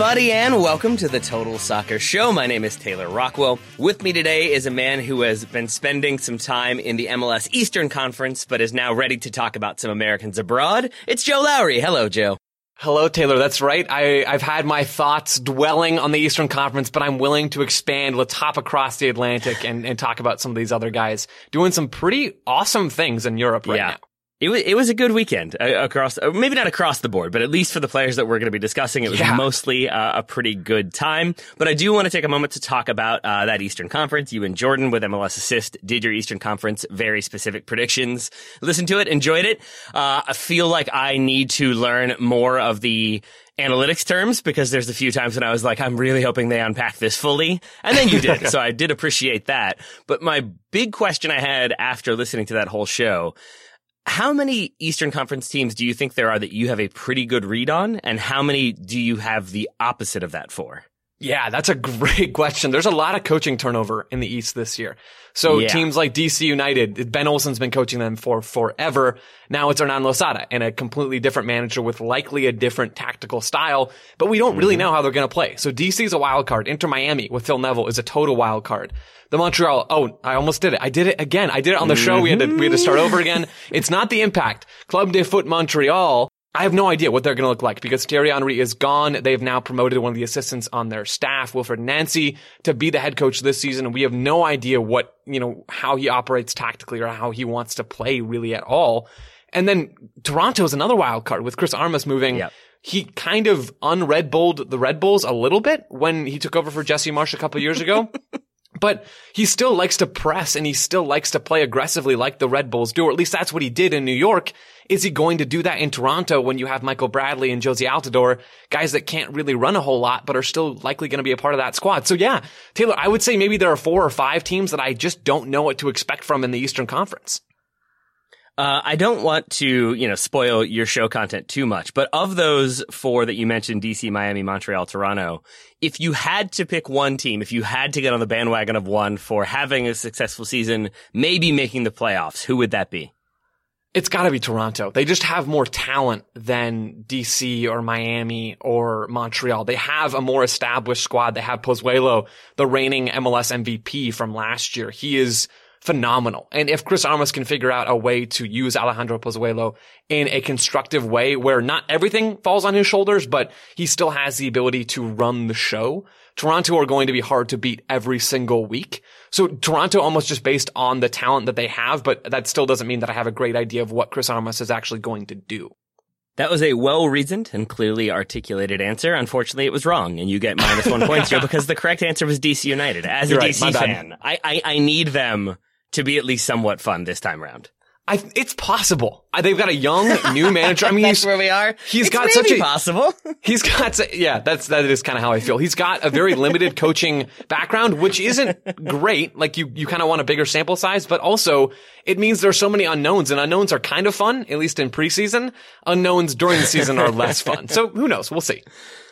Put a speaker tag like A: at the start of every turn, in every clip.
A: Everybody, and welcome to the Total Soccer Show. My name is Taylor Rockwell. With me today is a man who has been spending some time in the MLS Eastern Conference, but is now ready to talk about some Americans abroad. It's Joe Lowry. Hello, Joe.
B: Hello, Taylor. That's right. I, I've had my thoughts dwelling on the Eastern Conference, but I'm willing to expand. Let's hop across the Atlantic and, and talk about some of these other guys doing some pretty awesome things in Europe right
A: yeah.
B: now.
A: It was, it was a good weekend uh, across, uh, maybe not across the board, but at least for the players that we're going to be discussing, it was
B: Yeah.
A: mostly uh, a pretty good time. But I do want to take a moment to talk about uh, that Eastern Conference. You and Jordan with MLS Assist did your Eastern Conference very specific predictions. Listen to it, enjoyed it. Uh, I feel like I need to learn more of the analytics terms because there's a few times when I was like, I'm really hoping they unpack this fully. And then you did. so I did appreciate that. But my big question I had after listening to that whole show how many Eastern Conference teams do you think there are that you have a pretty good read on? And how many do you have the opposite of that for?
B: Yeah, that's a great question. There's a lot of coaching turnover in the East this year. So
A: Yeah.
B: teams like DC United, Ben Olsen's been coaching them for forever. Now it's Hernan Losada and a completely different manager with likely a different tactical style, but we don't really mm-hmm. know how they're going to play. So DC is a wild card. Inter Miami with Phil Neville is a total wild card. The Montreal, oh, I almost did it. I did it again. I did it on the show. We had to, we had to start over mm-hmm. again. It's not the impact. Club de Foot Montreal I have no idea what they're going to look like because Thierry Henry is gone. They've now promoted one of the assistants on their staff, Wilfried Nancy, to be the head coach this season. And we have no idea what, you know, how he operates tactically or how he wants to play really at all. And then Toronto is another wild card with Chris Armas moving.
A: Yep.
B: He kind of unred bulled the Red Bulls a little bit when he took over for Jesse Marsch a couple years ago. But he still likes to press and he still likes to play aggressively like the Red Bulls do, or at least that's what he did in New York. Is he going to do that in Toronto when you have Michael Bradley and Jozy Altidore, guys that can't really run a whole lot, but are still likely going to be a part of that squad? So yeah, Taylor, I would say maybe there are four or five teams that I just don't know what to expect from in the Eastern Conference.
A: Uh, I don't want to, you know, spoil your show content too much, but of those four that you mentioned, DC, Miami, Montreal, Toronto, if you had to pick one team, if you had to get on the bandwagon of one for having a successful season, maybe making the playoffs, who would that be?
B: It's got to be Toronto. They just have more talent than DC or Miami or Montreal. They have a more established squad. They have Pozuelo, the reigning MLS MVP from last year. He is phenomenal. And if Chris Armas can figure out a way to use Alejandro Pozuelo in a constructive way where not everything falls on his shoulders, but he still has the ability to run the show, Toronto are going to be hard to beat every single week. So Toronto almost just based on the talent that they have, but that still doesn't mean that I have a great idea of what Chris Armas is actually going to do.
A: That was a well reasoned and clearly articulated answer. Unfortunately, it was wrong, and you get minus one point here because the correct answer was DC United. As a
B: You're right,
A: DC fan, I, I, I need them to be at least somewhat fun this time around.
B: I, it's possible. They've got a young new manager. I mean,
A: that's
B: he's,
A: where we are.
B: He's
A: it's
B: got such a
A: possible.
B: he's got yeah. That's that is kind of how I feel. He's got a very limited coaching background, which isn't great. Like you, you kind of want a bigger sample size, but also it means there's so many unknowns, and unknowns are kind of fun, at least in preseason. Unknowns during the season are less fun. So who knows? We'll see.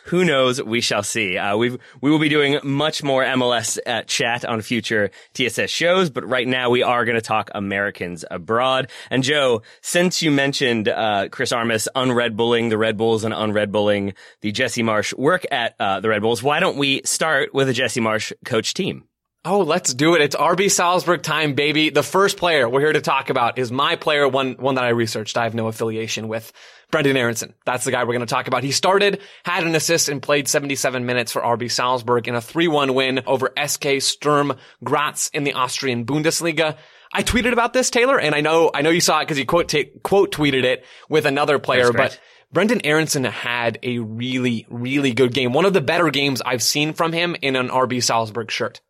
A: Who knows? We shall see. Uh, we we will be doing much more MLS uh, chat on future TSS shows, but right now we are going to talk Americans abroad. And Joe, since you mentioned uh, Chris Armas unred bulling the Red Bulls and unred bulling the Jesse Marsch work at uh, the Red Bulls, why don't we start with a Jesse Marsch coach team?
B: Oh, let's do it. It's RB Salzburg time, baby. The first player we're here to talk about is my player, one, one that I researched. I have no affiliation with. Brendan Aaronson. That's the guy we're going to talk about. He started, had an assist, and played 77 minutes for RB Salzburg in a 3-1 win over SK Sturm Graz in the Austrian Bundesliga. I tweeted about this, Taylor, and I know, I know you saw it because you quote, t- quote tweeted it with another player, but Brendan Aaronson had a really, really good game. One of the better games I've seen from him in an RB Salzburg shirt.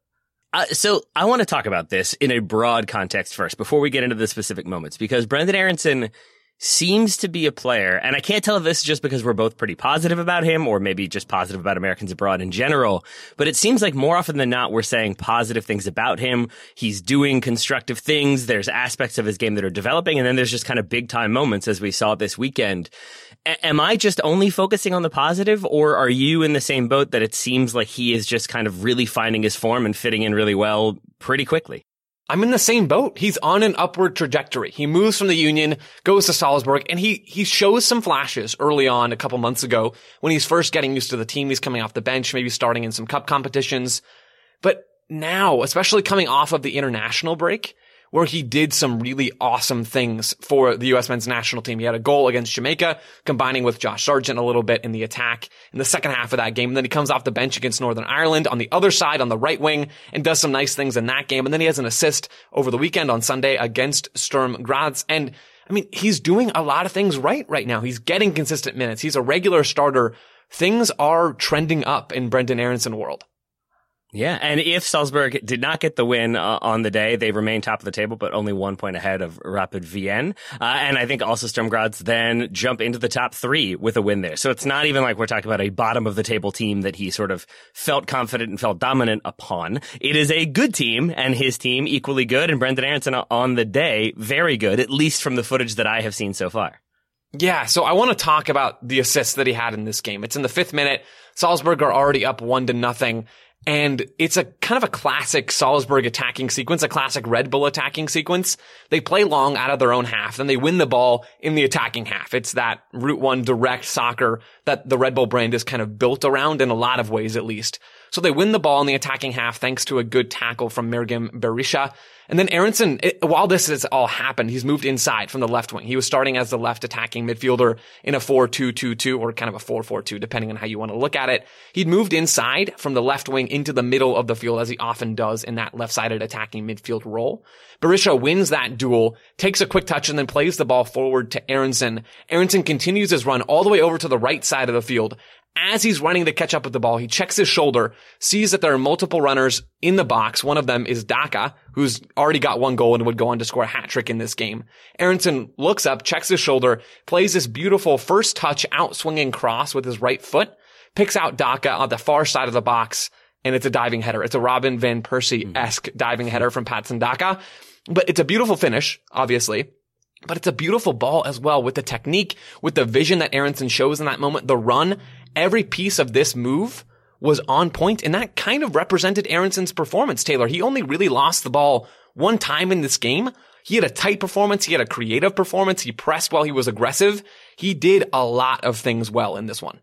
A: Uh, so I want to talk about this in a broad context first before we get into the specific moments because Brendan Aaronson seems to be a player, and I can't tell if this is just because we're both pretty positive about him or maybe just positive about Americans abroad in general, but it seems like more often than not, we're saying positive things about him. He's doing constructive things. There's aspects of his game that are developing, and then there's just kind of big time moments as we saw this weekend. A- am I just only focusing on the positive, or are you in the same boat that it seems like he is just kind of really finding his form and fitting in really well pretty quickly?
B: I'm in the same boat. He's on an upward trajectory. He moves from the Union, goes to Salzburg, and he, he shows some flashes early on a couple months ago when he's first getting used to the team. He's coming off the bench, maybe starting in some cup competitions. But now, especially coming off of the international break, where he did some really awesome things for the U.S. men's national team. He had a goal against Jamaica, combining with Josh Sargent a little bit in the attack in the second half of that game. And then he comes off the bench against Northern Ireland on the other side on the right wing and does some nice things in that game. And then he has an assist over the weekend on Sunday against Sturm Graz. And I mean, he's doing a lot of things right right now. He's getting consistent minutes. He's a regular starter. Things are trending up in Brendan Aaronson world.
A: Yeah, and if Salzburg did not get the win uh, on the day, they remain top of the table, but only one point ahead of Rapid Vienna. Uh, and I think also Sturm Graz then jump into the top three with a win there. So it's not even like we're talking about a bottom of the table team that he sort of felt confident and felt dominant upon. It is a good team, and his team equally good, and Brendan Aaronson on the day very good, at least from the footage that I have seen so far.
B: Yeah, so I want to talk about the assists that he had in this game. It's in the fifth minute. Salzburg are already up one to nothing. And it's a kind of a classic Salzburg attacking sequence, a classic Red Bull attacking sequence. They play long out of their own half, then they win the ball in the attacking half. It's that Route 1 direct soccer that the Red Bull brand is kind of built around in a lot of ways, at least. So they win the ball in the attacking half thanks to a good tackle from Mergim Berisha. And then Aaronson, it, while this has all happened, he's moved inside from the left wing. He was starting as the left attacking midfielder in a 4-2-2-2 or kind of a 4-4-2, depending on how you want to look at it. He'd moved inside from the left wing into the middle of the field as he often does in that left-sided attacking midfield role. Berisha wins that duel, takes a quick touch and then plays the ball forward to Aaronson. Aaronson continues his run all the way over to the right side of the field as he's running to catch up with the ball, he checks his shoulder, sees that there are multiple runners in the box. One of them is Daka, who's already got one goal and would go on to score a hat trick in this game. Aaronson looks up, checks his shoulder, plays this beautiful first touch out swinging cross with his right foot, picks out Daka on the far side of the box, and it's a diving header. It's a Robin Van Persie-esque mm-hmm. diving header from Patson Daka. But it's a beautiful finish, obviously. But it's a beautiful ball as well with the technique, with the vision that Aaronson shows in that moment, the run, every piece of this move was on point, and that kind of represented Aaronson's performance, Taylor. He only really lost the ball one time in this game. He had a tight performance. He had a creative performance. He pressed while he was aggressive. He did a lot of things well in this one.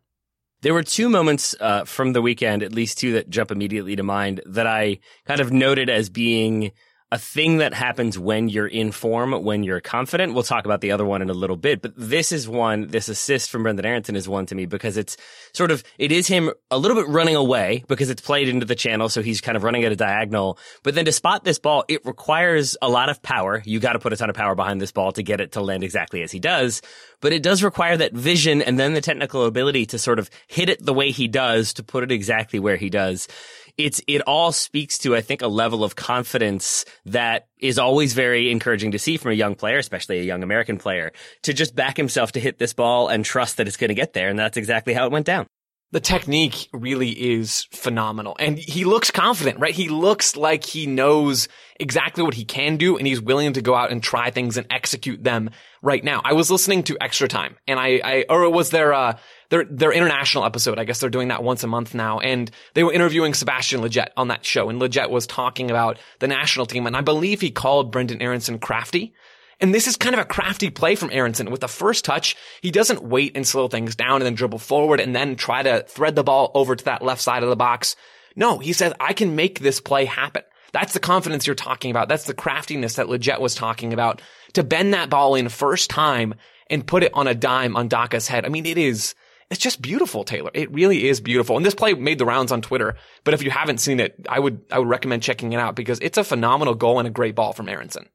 A: There were two moments uh, from the weekend, at least two that jump immediately to mind, that I kind of noted as being a thing that happens when you're in form, when you're confident. We'll talk about the other one in a little bit, but this is one, this assist from Brendan Aaronson is one to me because it's sort of, it is him a little bit running away because it's played into the channel. So he's kind of running at a diagonal. But then to spot this ball, it requires a lot of power. You got to put a ton of power behind this ball to get it to land exactly as he does. But it does require that vision and then the technical ability to sort of hit it the way he does to put it exactly where he does it's, it all speaks to, I think, a level of confidence that is always very encouraging to see from a young player, especially a young American player, to just back himself to hit this ball and trust that it's going to get there. And that's exactly how it went down
B: the technique really is phenomenal. And he looks confident, right? He looks like he knows exactly what he can do and he's willing to go out and try things and execute them right now. I was listening to Extra Time and I, I or was there, uh, their, their international episode. I guess they're doing that once a month now. And they were interviewing Sebastian Lletget on that show and Lletget was talking about the national team. And I believe he called Brendan Aaronson crafty. And this is kind of a crafty play from Aaronson. With the first touch, he doesn't wait and slow things down and then dribble forward and then try to thread the ball over to that left side of the box. No, he says, I can make this play happen. That's the confidence you're talking about. That's the craftiness that Lletget was talking about to bend that ball in first time and put it on a dime on Daka's head. I mean, it is, it's just beautiful, Taylor. It really is beautiful. And this play made the rounds on Twitter. But if you haven't seen it, I would, I would recommend checking it out because it's a phenomenal goal and a great ball from Aaronson.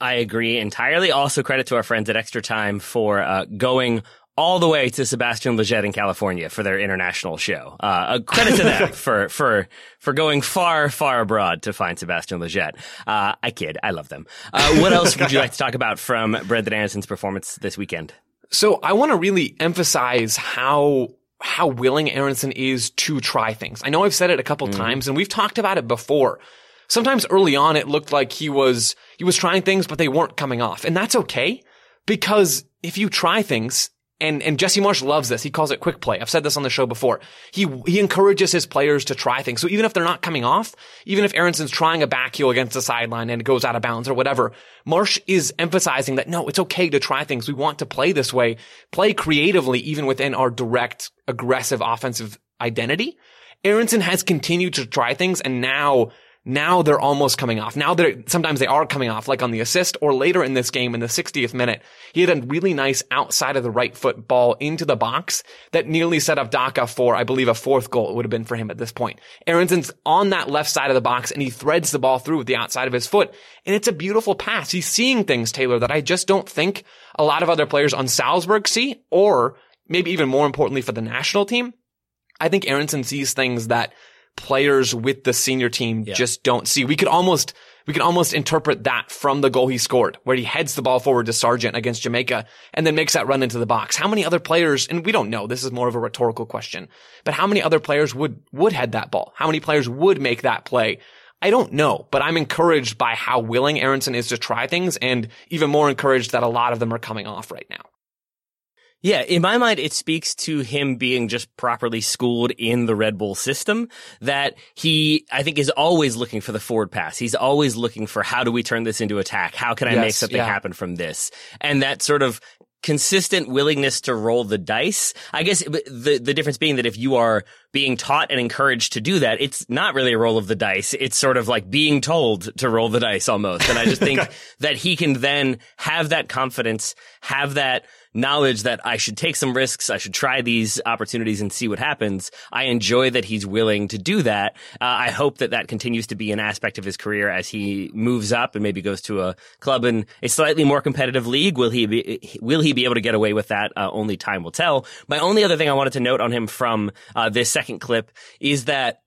A: I agree entirely. Also, credit to our friends at Extra Time for uh, going all the way to Sebastian Lletget in California for their international show. Uh, credit to them for for for going far far abroad to find Sebastian Lletget. Uh, I kid, I love them. Uh, what else would you like to talk about from Brendan Aaronson's performance this weekend?
B: So I want to really emphasize how how willing Aaronson is to try things. I know I've said it a couple mm. times, and we've talked about it before sometimes early on it looked like he was, he was trying things, but they weren't coming off. And that's okay because if you try things, and, and Jesse Marsch loves this. He calls it quick play. I've said this on the show before. He, he encourages his players to try things. So even if they're not coming off, even if Aaronson's trying a back heel against the sideline and it goes out of bounds or whatever, Marsch is emphasizing that no, it's okay to try things. We want to play this way, play creatively, even within our direct, aggressive offensive identity. Aaronson has continued to try things and now now they're almost coming off. Now they're, sometimes they are coming off, like on the assist or later in this game in the 60th minute. He had a really nice outside of the right foot ball into the box that nearly set up Daka for, I believe, a fourth goal. It would have been for him at this point. Aaronson's on that left side of the box and he threads the ball through with the outside of his foot. And it's a beautiful pass. He's seeing things, Taylor, that I just don't think a lot of other players on Salzburg see or maybe even more importantly for the national team. I think Aaronson sees things that players with the senior team yeah. just don't see. We could almost, we could almost interpret that from the goal he scored, where he heads the ball forward to Sargent against Jamaica and then makes that run into the box. How many other players, and we don't know, this is more of a rhetorical question, but how many other players would, would head that ball? How many players would make that play? I don't know, but I'm encouraged by how willing Aaronson is to try things and even more encouraged that a lot of them are coming off right now.
A: Yeah, in my mind, it speaks to him being just properly schooled in the Red Bull system that he, I think, is always looking for the forward pass. He's always looking for how do we turn this into attack? How can I yes, make something yeah. happen from this? And that sort of consistent willingness to roll the dice. I guess the the difference being that if you are being taught and encouraged to do that, it's not really a roll of the dice. It's sort of like being told to roll the dice almost. And I just think that he can then have that confidence, have that knowledge that I should take some risks. I should try these opportunities and see what happens. I enjoy that he's willing to do that. Uh, I hope that that continues to be an aspect of his career as he moves up and maybe goes to a club in a slightly more competitive league. Will he be, will he be able to get away with that? Uh, only time will tell. My only other thing I wanted to note on him from uh, this second clip is that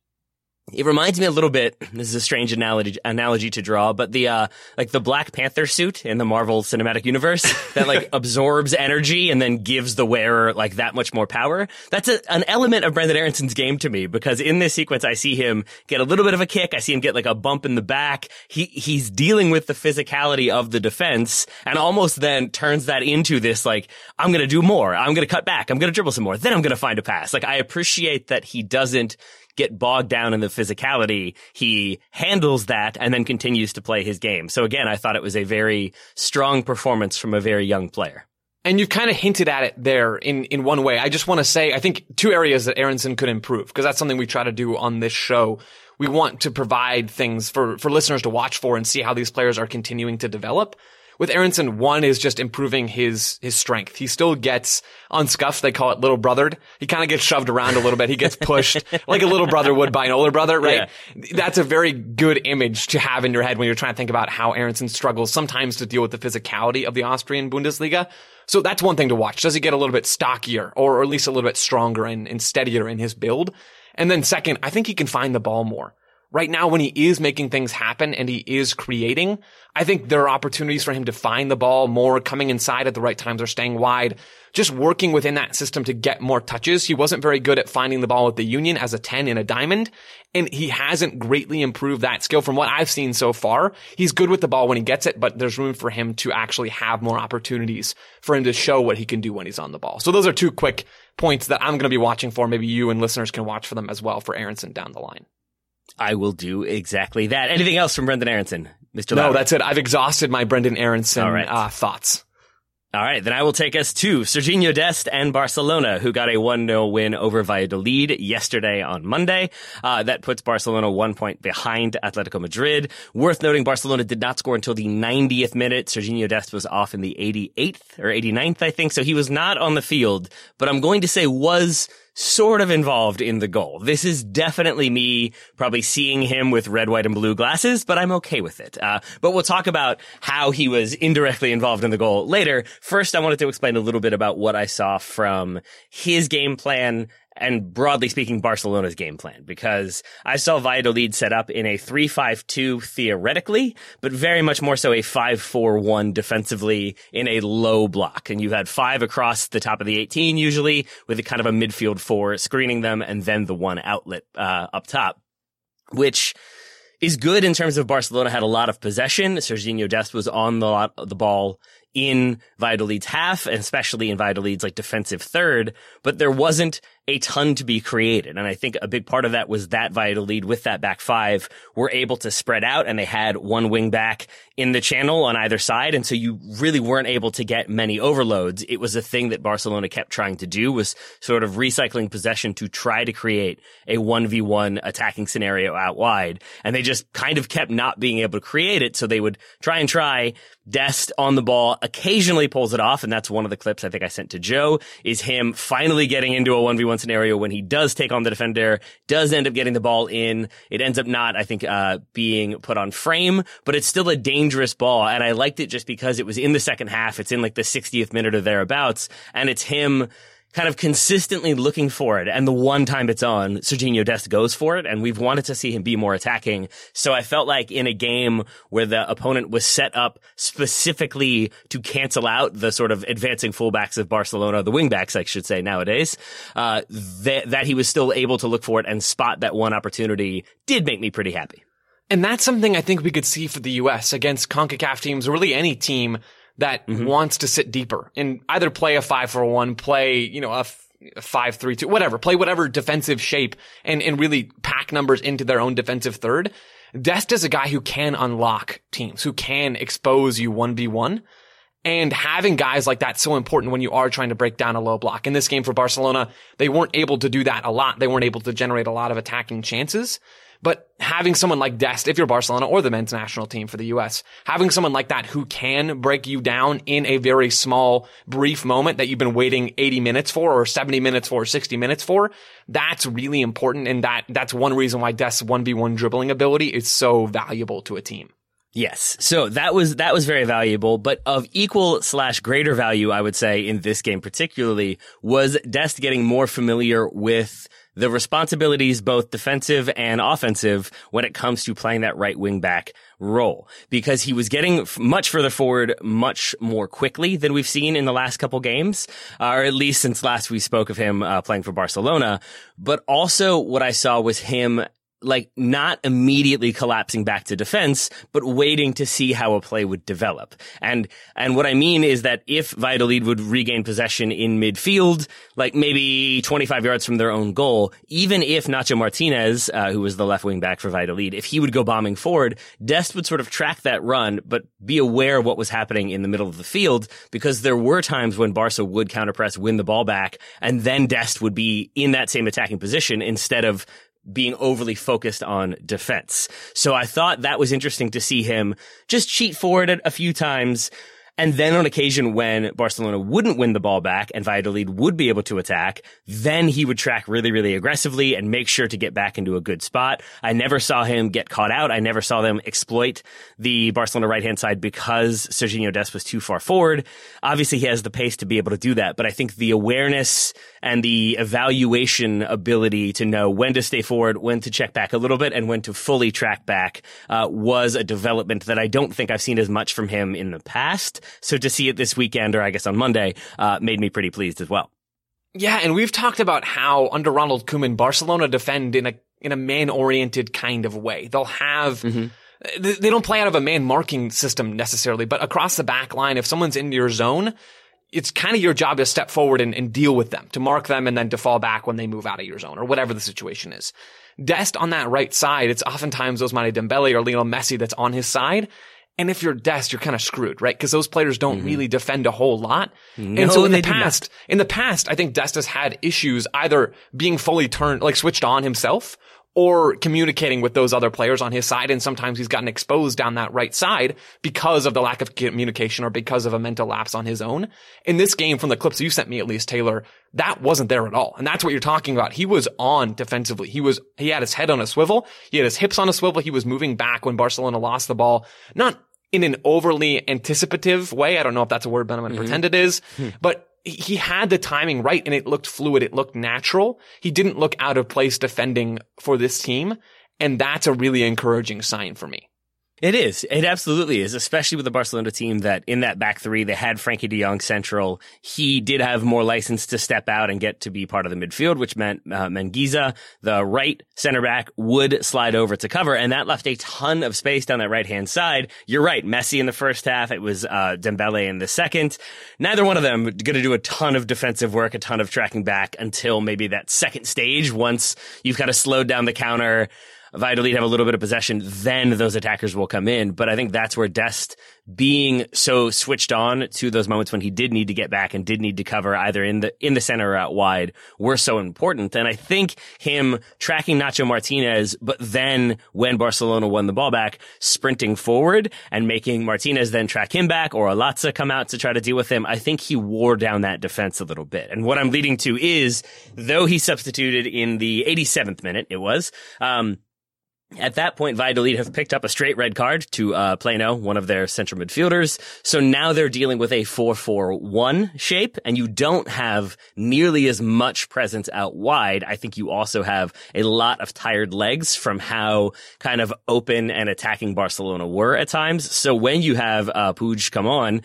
A: it reminds me a little bit. This is a strange analogy analogy to draw, but the uh, like the Black Panther suit in the Marvel Cinematic Universe that like absorbs energy and then gives the wearer like that much more power. That's a, an element of Brendan Aaronson's game to me because in this sequence I see him get a little bit of a kick. I see him get like a bump in the back. He he's dealing with the physicality of the defense and almost then turns that into this like I'm gonna do more. I'm gonna cut back. I'm gonna dribble some more. Then I'm gonna find a pass. Like I appreciate that he doesn't get bogged down in the physicality, he handles that and then continues to play his game. So again, I thought it was a very strong performance from a very young player.
B: And you've kind of hinted at it there in, in one way. I just want to say, I think two areas that Aaronson could improve, because that's something we try to do on this show. We want to provide things for, for listeners to watch for and see how these players are continuing to develop with Aaronson, one is just improving his his strength. He still gets unscuffed. They call it little brothered. He kind of gets shoved around a little bit. He gets pushed like a little brother would by an older brother, right? Yeah. That's a very good image to have in your head when you're trying to think about how Aaronson struggles sometimes to deal with the physicality of the Austrian Bundesliga. So that's one thing to watch. Does he get a little bit stockier or, or at least a little bit stronger and, and steadier in his build? And then second, I think he can find the ball more. Right now, when he is making things happen and he is creating, I think there are opportunities for him to find the ball more, coming inside at the right times or staying wide, just working within that system to get more touches. He wasn't very good at finding the ball with the Union as a 10 in a diamond, and he hasn't greatly improved that skill from what I've seen so far. He's good with the ball when he gets it, but there's room for him to actually have more opportunities for him to show what he can do when he's on the ball. So those are two quick points that I'm going to be watching for. Maybe you and listeners can watch for them as well for Aaronson down the line.
A: I will do exactly that. Anything else from Brendan Aaronson, Mr.
B: No,
A: Lowry?
B: that's it. I've exhausted my
A: Brendan right.
B: uh, thoughts.
A: All right, then I will take us to Serginho Dest and Barcelona, who got a 1-0 win over Valladolid yesterday on Monday. Uh, that puts Barcelona one point behind Atletico Madrid. Worth noting, Barcelona did not score until the 90th minute. Serginho Dest was off in the 88th or 89th, I think, so he was not on the field, but I'm going to say was sort of involved in the goal. This is definitely me probably seeing him with red, white, and blue glasses, but I'm okay with it. Uh, but we'll talk about how he was indirectly involved in the goal later. First, I wanted to explain a little bit about what I saw from his game plan and broadly speaking, Barcelona's game plan, because I saw Valladolid set up in a 3-5-2 theoretically, but very much more so a 5-4-1 defensively in a low block. And you had five across the top of the 18 usually with a kind of a midfield four screening them and then the one outlet, uh, up top, which is good in terms of Barcelona had a lot of possession. Serginho Dest was on the lot, the ball in Valladolid's half, and especially in Valladolid's like defensive third, but there wasn't a ton to be created. And I think a big part of that was that Valladolid with that back five were able to spread out and they had one wing back in the channel on either side. And so you really weren't able to get many overloads. It was a thing that Barcelona kept trying to do was sort of recycling possession to try to create a 1v1 attacking scenario out wide. And they just kind of kept not being able to create it. So they would try and try. Dest on the ball occasionally pulls it off. And that's one of the clips I think I sent to Joe is him finally getting into a 1v1 scenario when he does take on the defender, does end up getting the ball in. It ends up not, I think, uh, being put on frame, but it's still a dangerous ball. And I liked it just because it was in the second half. It's in like the 60th minute or thereabouts. And it's him kind of consistently looking for it. And the one time it's on, Serginho Dest goes for it. And we've wanted to see him be more attacking. So I felt like in a game where the opponent was set up specifically to cancel out the sort of advancing fullbacks of Barcelona, the wingbacks, I should say nowadays, uh, that, that he was still able to look for it and spot that one opportunity did make me pretty happy.
B: And that's something I think we could see for the U.S. against CONCACAF teams, or really any team that mm-hmm. wants to sit deeper and either play a five for one, play, you know, a, f- five, three, two, whatever, play whatever defensive shape and, and really pack numbers into their own defensive third. Dest is a guy who can unlock teams, who can expose you 1v1. And having guys like that so important when you are trying to break down a low block. In this game for Barcelona, they weren't able to do that a lot. They weren't able to generate a lot of attacking chances. But having someone like Dest, if you're Barcelona or the men's national team for the U.S., having someone like that who can break you down in a very small, brief moment that you've been waiting 80 minutes for or 70 minutes for or 60 minutes for, that's really important. And that, that's one reason why Dest's 1v1 dribbling ability is so valuable to a team.
A: Yes. So that was, that was very valuable, but of equal slash greater value, I would say in this game particularly was Dest getting more familiar with the responsibilities, both defensive and offensive, when it comes to playing that right wing back role because he was getting much further forward much more quickly than we've seen in the last couple games, uh, or at least since last we spoke of him uh, playing for Barcelona. But also what I saw was him like not immediately collapsing back to defense, but waiting to see how a play would develop. And, and what I mean is that if Valladolid would regain possession in midfield, like maybe 25 yards from their own goal, even if Nacho Martinez, uh, who was the left wing back for Valladolid, if he would go bombing forward, Dest would sort of track that run, but be aware of what was happening in the middle of the field because there were times when Barca would counterpress, win the ball back, and then Dest would be in that same attacking position instead of being overly focused on defense. So I thought that was interesting to see him just cheat forward a few times. And then on occasion when Barcelona wouldn't win the ball back and Valladolid would be able to attack, then he would track really, really aggressively and make sure to get back into a good spot. I never saw him get caught out. I never saw them exploit the Barcelona right hand side because Serginho Dest was too far forward. Obviously he has the pace to be able to do that, but I think the awareness and the evaluation ability to know when to stay forward, when to check back a little bit, and when to fully track back uh, was a development that I don't think I've seen as much from him in the past. So to see it this weekend, or I guess on Monday, uh, made me pretty pleased as well.
B: Yeah, and we've talked about how under Ronald Koeman, Barcelona defend in a in a man oriented kind of way. They'll have. Mm-hmm they don't play out of a man marking system necessarily, but across the back line, if someone's in your zone, it's kind of your job to step forward and, and, deal with them, to mark them and then to fall back when they move out of your zone or whatever the situation is. Dest on that right side, it's oftentimes Ousmane Dembele or Lionel Messi that's on his side. And if you're Dest, you're kind of screwed, right? Because those players don't mm-hmm. really defend a whole lot. No, and so in the past, in the past, I think Dest has had issues either being fully turned, like switched on himself or communicating with those other players on his side. And sometimes he's gotten exposed down that right side because of the lack of communication or because of a mental lapse on his own. In this game, from the clips you sent me, at least, Taylor, that wasn't there at all. And that's what you're talking about. He was on defensively. He was, he had his head on a swivel. He had his hips on a swivel. He was moving back when Barcelona lost the ball. Not in an overly anticipative way. I don't know if that's a word, but I'm going to mm-hmm. pretend it is. Hmm. But he had the timing right and it looked fluid. It looked natural. He didn't look out of place defending for this team. And that's a really encouraging sign for me.
A: It is. It absolutely is, especially with the Barcelona team that in that back three, they had Frenkie de Jong central. He did have more license to step out and get to be part of the midfield, which meant uh, Mingueza, the right center back, would slide over to cover. And that left a ton of space down that right hand side. You're right. Messi in the first half. It was, uh, Dembele in the second. Neither one of them going to do a ton of defensive work, a ton of tracking back until maybe that second stage once you've kind of slowed down the counter Valladolid have a little bit of possession, then those attackers will come in. But I think that's where Dest being so switched on to those moments when he did need to get back and did need to cover either in the in the center or out wide were so important. And I think him tracking Nacho Martinez, but then when Barcelona won the ball back, sprinting forward and making Martinez then track him back or Olaza come out to try to deal with him, I think he wore down that defense a little bit. And what I'm leading to is, though he substituted in the 87th minute, it was, um, at that point, Valladolid have picked up a straight red card to uh, Plano, one of their central midfielders. So now they're dealing with a 4-4-1 shape, and you don't have nearly as much presence out wide. I think you also have a lot of tired legs from how kind of open and attacking Barcelona were at times. So when you have uh, Puig come on,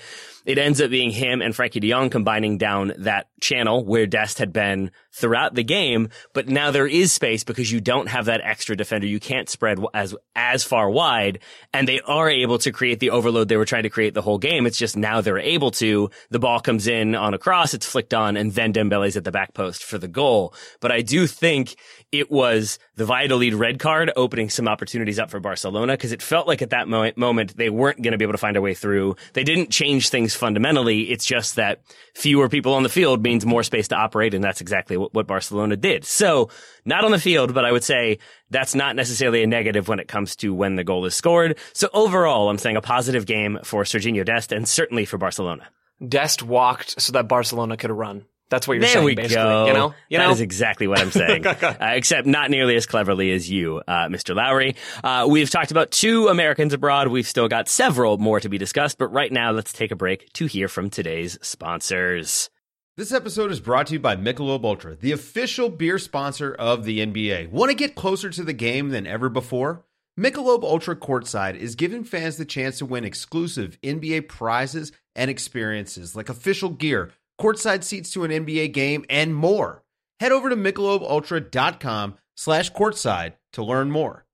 A: it ends up being him and Frenkie de Jong combining down that channel where Dest had been throughout the game. But now there is space because you don't have that extra defender. You can't spread as, as far wide and they are able to create the overload they were trying to create the whole game. It's just now they're able to. The ball comes in on a cross, it's flicked on and then Dembele's at the back post for the goal. But I do think it was the Valladolid red card opening some opportunities up for Barcelona because it felt like at that moment, moment they weren't going to be able to find a way through. They didn't change things fundamentally. It's just that fewer people on the field means more space to operate, and that's exactly what, what Barcelona did. So not on the field, but I would say that's not necessarily a negative when it comes to when the goal is scored. So overall, I'm saying a positive game for Serginho Dest and certainly for Barcelona.
B: Dest walked so that Barcelona could run. That's what you're
A: there
B: saying,
A: we
B: basically.
A: Go.
B: You know, you
A: that
B: know?
A: is exactly what I'm saying, uh, except not nearly as cleverly as you, uh, Mr. Lowry. Uh, we've talked about two Americans abroad. We've still got several more to be discussed, but right now, let's take a break to hear from today's sponsors.
C: This episode is brought to you by Michelob Ultra, the official beer sponsor of the NBA. Want to get closer to the game than ever before? Michelob Ultra Courtside is giving fans the chance to win exclusive NBA prizes and experiences like official gear courtside seats to an NBA game, and more. Head over to MichelobUltra.com slash courtside to learn more.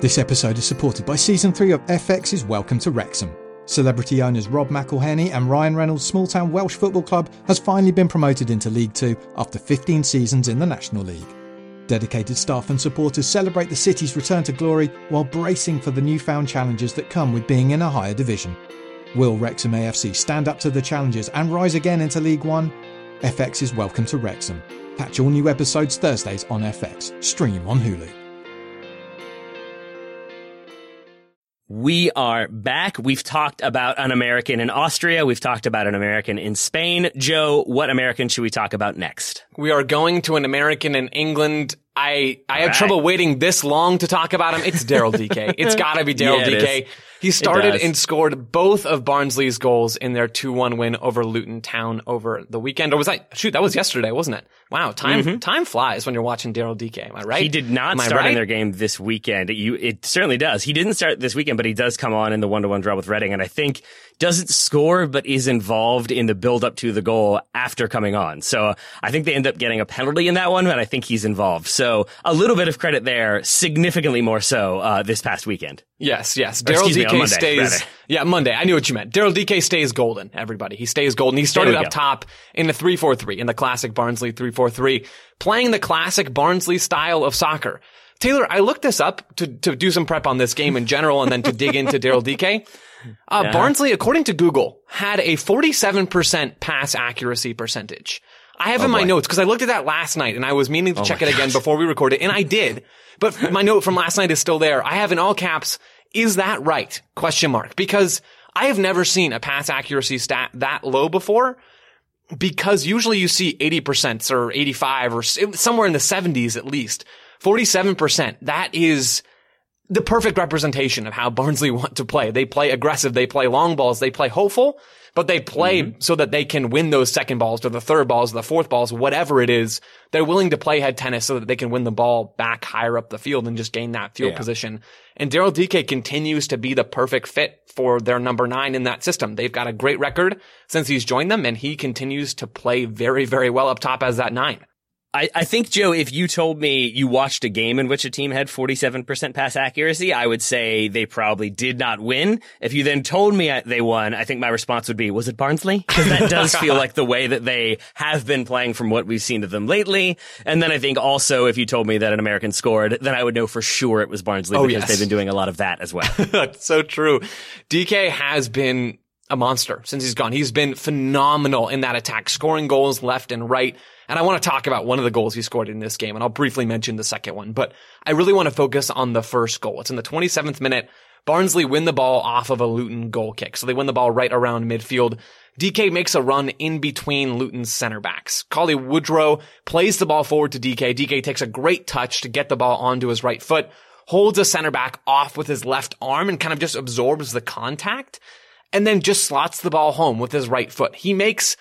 D: This episode is supported by Season 3 of FX's Welcome to Wrexham. Celebrity owners Rob McElhenney and Ryan Reynolds' small town Welsh football club has finally been promoted into League Two after 15 seasons in the National League. Dedicated staff and supporters celebrate the city's return to glory while bracing for the newfound challenges that come with being in a higher division. Will Wrexham AFC stand up to the challenges and rise again into League One? FX is welcome to Wrexham. Catch all new episodes Thursdays on FX. Stream on Hulu.
A: We are back. We've talked about an American in Austria. We've talked about an American in Spain. Joe, what American should we talk about next?
B: We are going to an American in England. I, I have
A: right.
B: trouble waiting this long to talk about him. It's Daryl Dike. It's gotta be Daryl
A: Yeah,
B: Dike.
A: is.
B: He started and scored both of Barnsley's goals in their 2-1 win over Luton Town over the weekend. Or was that, shoot, that was yesterday, wasn't it? Wow, time, time flies when you're watching Daryl Dike. Am I right?
A: Mm-hmm. He did not
B: Am
A: start
B: right?
A: in their game this weekend. You, it certainly does. He didn't start this weekend, but he does come on in the one-to-one draw with Reading, and I think doesn't score, but is involved in the build-up to the goal after coming on. So I think they end up getting a penalty in that one, but I think he's involved. So a little bit of credit there, significantly more so uh, this past weekend.
B: Yes, yes. Daryl Dike
A: Monday,
B: stays.
A: rather.
B: Yeah, Monday. I knew what you meant. Daryl Dike stays golden. Everybody, he stays golden. He started up
A: go.
B: top in the three four three in the classic Barnsley three four three, playing the classic Barnsley style of soccer. Taylor, I looked this up to to do some prep on this game in general, and then to dig into Daryl Dike. Uh, Barnsley, according to Google, had a 47% pass accuracy percentage. I have oh, in my
A: boy.
B: notes because I looked at that last night and I was meaning to oh, check it again before we recorded, and I did. But my note from last night is still there. I have in all caps, is that right? Question mark. Because I have never seen a pass accuracy stat that low before. Because usually you see 80% or 85 or somewhere in the 70s at least. 47%. That is the perfect representation of how Barnsley want to play. They play aggressive. They play long balls. They play hopeful, but they play mm-hmm. so that they can win those second balls or the third balls the fourth balls, whatever it is. They're willing to play head tennis so that they can win the ball back higher up the field and just gain that field
A: Yeah.
B: position. And Daryl Dike continues to be the perfect fit for their number nine in that system. They've got a great record since he's joined them and he continues to play very, very well up top as that nine.
A: I, I think, Joe, if you told me you watched a game in which a team had 47% pass accuracy, I would say they probably did not win. If you then told me uh, they won, I think my response would be, was it Barnsley? Because that does feel like the way that they have been playing from what we've seen of them lately. And then I think also if you told me that an American scored, then I would know for sure it was Barnsley
B: Oh,
A: because
B: yes.
A: they've been doing a lot of that as well.
B: That's so true. Dike has been a monster since he's gone. He's been phenomenal in that attack, scoring goals left and right. And I want to talk about one of the goals he scored in this game, and I'll briefly mention the second one, but I really want to focus on the first goal. It's in the 27th minute. Barnsley win the ball off of a Luton goal kick. So they win the ball right around midfield. Dike makes a run in between Luton's center backs. Cauley Woodrow plays the ball forward to Dike. Dike takes a great touch to get the ball onto his right foot, holds a center back off with his left arm and kind of just absorbs the contact and then just slots the ball home with his right foot. He makes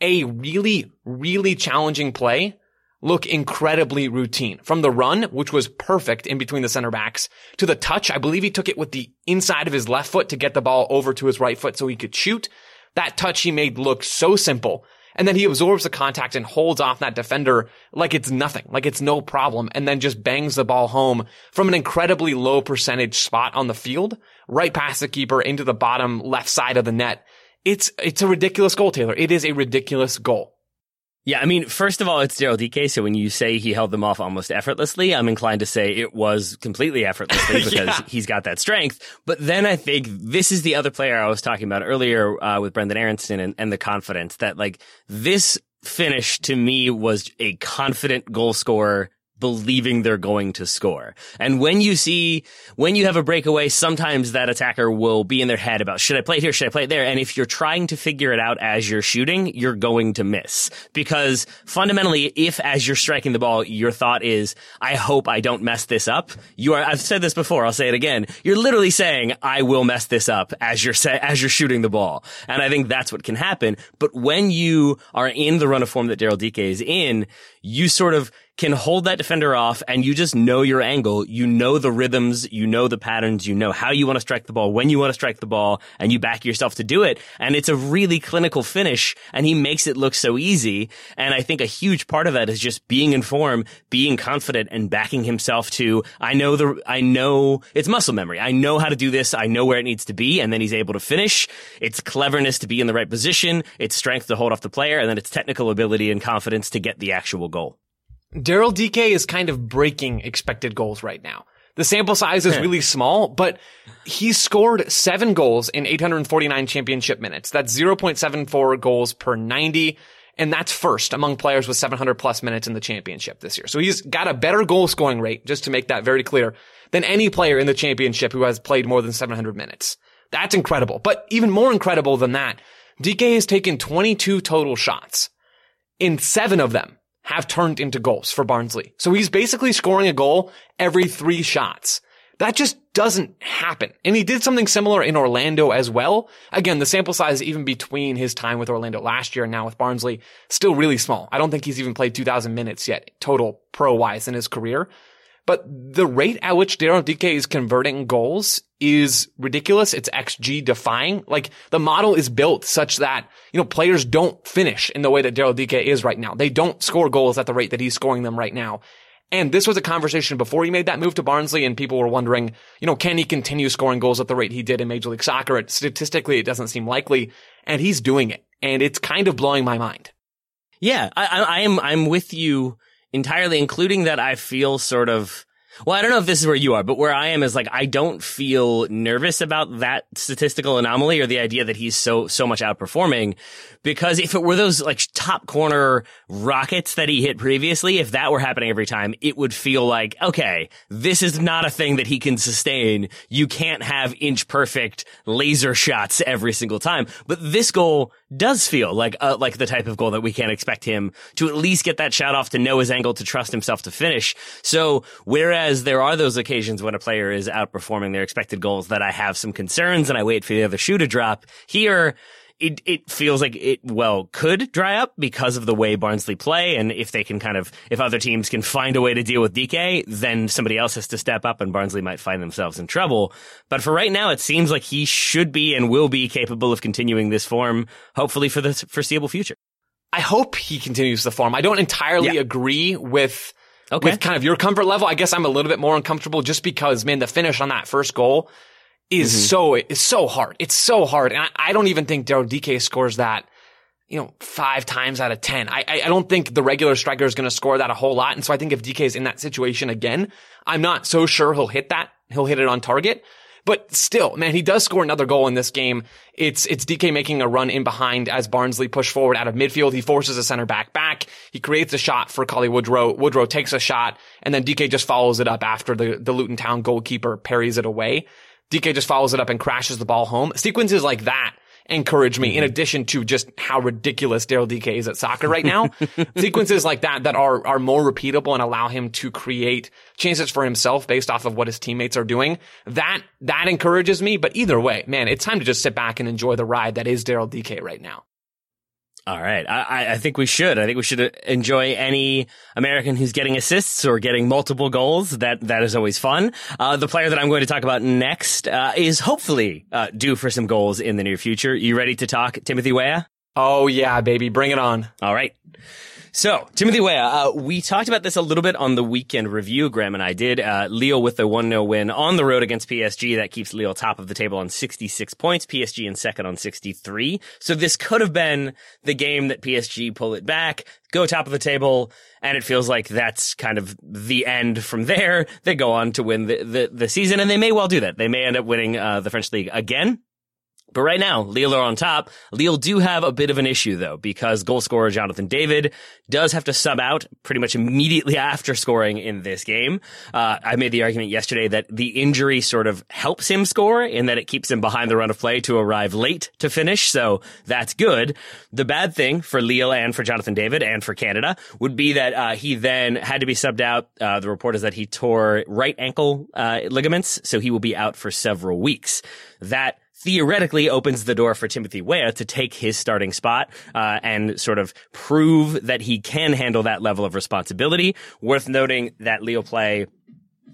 B: a really, really challenging play look incredibly routine. From the run, which was perfect in between the center backs, to the touch, I believe he took it with the inside of his left foot to get the ball over to his right foot so he could shoot. That touch he made look so simple. And then he absorbs the contact and holds off that defender like it's nothing, like it's no problem, and then just bangs the ball home from an incredibly low percentage spot on the field, right past the keeper into the bottom left side of the net. It's, it's a ridiculous goal, Taylor. It is a ridiculous goal.
A: Yeah, I mean, first of all, it's Daryl Dike. So when you say he held them off almost effortlessly, I'm inclined to say it was completely effortlessly because
B: Yeah.
A: he's got that strength. But then I think this is the other player I was talking about earlier uh, with Brendan Aaronson and, and the confidence that like this finish to me was a confident goal scorer believing they're going to score. And when you see, when you have a breakaway, sometimes that attacker will be in their head about, should I play it here? Should I play it there? And if you're trying to figure it out as you're shooting, you're going to miss. Because fundamentally, if as you're striking the ball, your thought is, I hope I don't mess this up, you are, I've said this before, I'll say it again. You're literally saying, I will mess this up as you're sa- as you're shooting the ball. And I think that's what can happen. But when you are in the run of form that Daryl Dike is in, you sort of can hold that defender off and you just know your angle. You know the rhythms, you know the patterns, you know how you want to strike the ball, when you want to strike the ball, and you back yourself to do it. And it's a really clinical finish and he makes it look so easy. And I think a huge part of that is just being in form, being confident and backing himself to, I know the, I know it's muscle memory. I know how to do this. I know where it needs to be. And then he's able to finish. It's cleverness to be in the right position. It's strength to hold off the player. And then it's technical ability and confidence to get the actual goal.
B: Daryl Dike is kind of breaking expected goals right now. The sample size is hmm. really small, but he scored seven goals in 849 championship minutes. That's 0.74 goals per 90. And that's first among players with 700 plus minutes in the championship this year. So he's got a better goal scoring rate, just to make that very clear, than any player in the championship who has played more than 700 minutes. That's incredible. But even more incredible than that, Dike has taken 22 total shots. In seven of them have turned into goals for Barnsley. So he's basically scoring a goal every three shots. That just doesn't happen. And he did something similar in Orlando as well. Again, the sample size even between his time with Orlando last year and now with Barnsley, still really small. I don't think he's even played 2000 minutes yet total pro wise in his career. But the rate at which Daryl Dike is converting goals is ridiculous. It's XG defying. Like the model is built such that, you know, players don't finish in the way that Daryl Dike is right now. They don't score goals at the rate that he's scoring them right now. And this was a conversation before he made that move to Barnsley and people were wondering, you know, can he continue scoring goals at the rate he did in Major League Soccer? It, statistically, it doesn't seem likely and he's doing it. And it's kind of blowing my mind.
A: Yeah, I, I am, I'm with you entirely, including that I feel sort of, well, I don't know if this is where you are, but where I am is like, I don't feel nervous about that statistical anomaly or the idea that he's so, so much outperforming because if it were those like top corner rockets that he hit previously, if that were happening every time, it would feel like, okay, this is not a thing that he can sustain. You can't have inch perfect laser shots every single time. But this goal does feel like, uh, like the type of goal that we can expect him to at least get that shot off to know his angle to trust himself to finish. So whereas there are those occasions when a player is outperforming their expected goals that I have some concerns and I wait for the other shoe to drop here, it it feels like it well could dry up because of the way Barnsley play, and if they can kind of if other teams can find a way to deal with Dike, then somebody else has to step up, and Barnsley might find themselves in trouble. But for right now, it seems like he should be and will be capable of continuing this form, hopefully for the foreseeable future.
B: I hope he continues the form. I don't entirely yeah. agree with. Okay. With kind of your comfort level, I guess I'm a little bit more uncomfortable just because, man, the finish on that first goal, is mm-hmm. so is so hard. It's so hard, and I, I don't even think Daryl Dike scores that. You know, five times out of ten. I I, I don't think the regular striker is going to score that a whole lot, and so I think if Dike is in that situation again, I'm not so sure he'll hit that. He'll hit it on target. But still, man, he does score another goal in this game. It's, it's Dike making a run in behind as Barnsley push forward out of midfield. He forces a center back back. He creates a shot for Cauley Woodrow. Woodrow takes a shot and then Dike just follows it up after the, the Luton Town goalkeeper parries it away. Dike just follows it up and crashes the ball home. Sequences like that encourage me in mm-hmm. addition to just how ridiculous Daryl Dike is at soccer right now. sequences like that that are are more repeatable and allow him to create chances for himself based off of what his teammates are doing. That that encourages me, but either way, man, it's time to just sit back and enjoy the ride that is Daryl Dike right now.
A: All right. I, I think we should. I think we should enjoy any American who's getting assists or getting multiple goals. That, that is always fun. Uh, the player that I'm going to talk about next, uh, is hopefully, uh, due for some goals in the near future. You ready to talk Timothy Weah?
B: Oh yeah, baby. Bring it on.
A: All right. So, Timothy Weah, uh, we talked about this a little bit on the weekend review, Graham and I did. Uh, Lille with the 1-0 win on the road against PSG. That keeps Lille top of the table on 66 points, PSG in second on 63. So this could have been the game that PSG pull it back, go top of the table, and it feels like that's kind of the end from there. They go on to win the, the, the season, and they may well do that. They may end up winning uh, the French league again. But right now, Lille are on top. Lille do have a bit of an issue though, because goal scorer Jonathan David does have to sub out pretty much immediately after scoring in this game. Uh, I made the argument yesterday that the injury sort of helps him score in that it keeps him behind the run of play to arrive late to finish. So that's good. The bad thing for Lille and for Jonathan David and for Canada would be that uh, he then had to be subbed out. Uh, the report is that he tore right ankle uh, ligaments, so he will be out for several weeks. That theoretically opens the door for Timothy Weah to take his starting spot uh, and sort of prove that he can handle that level of responsibility. Worth noting that Lille play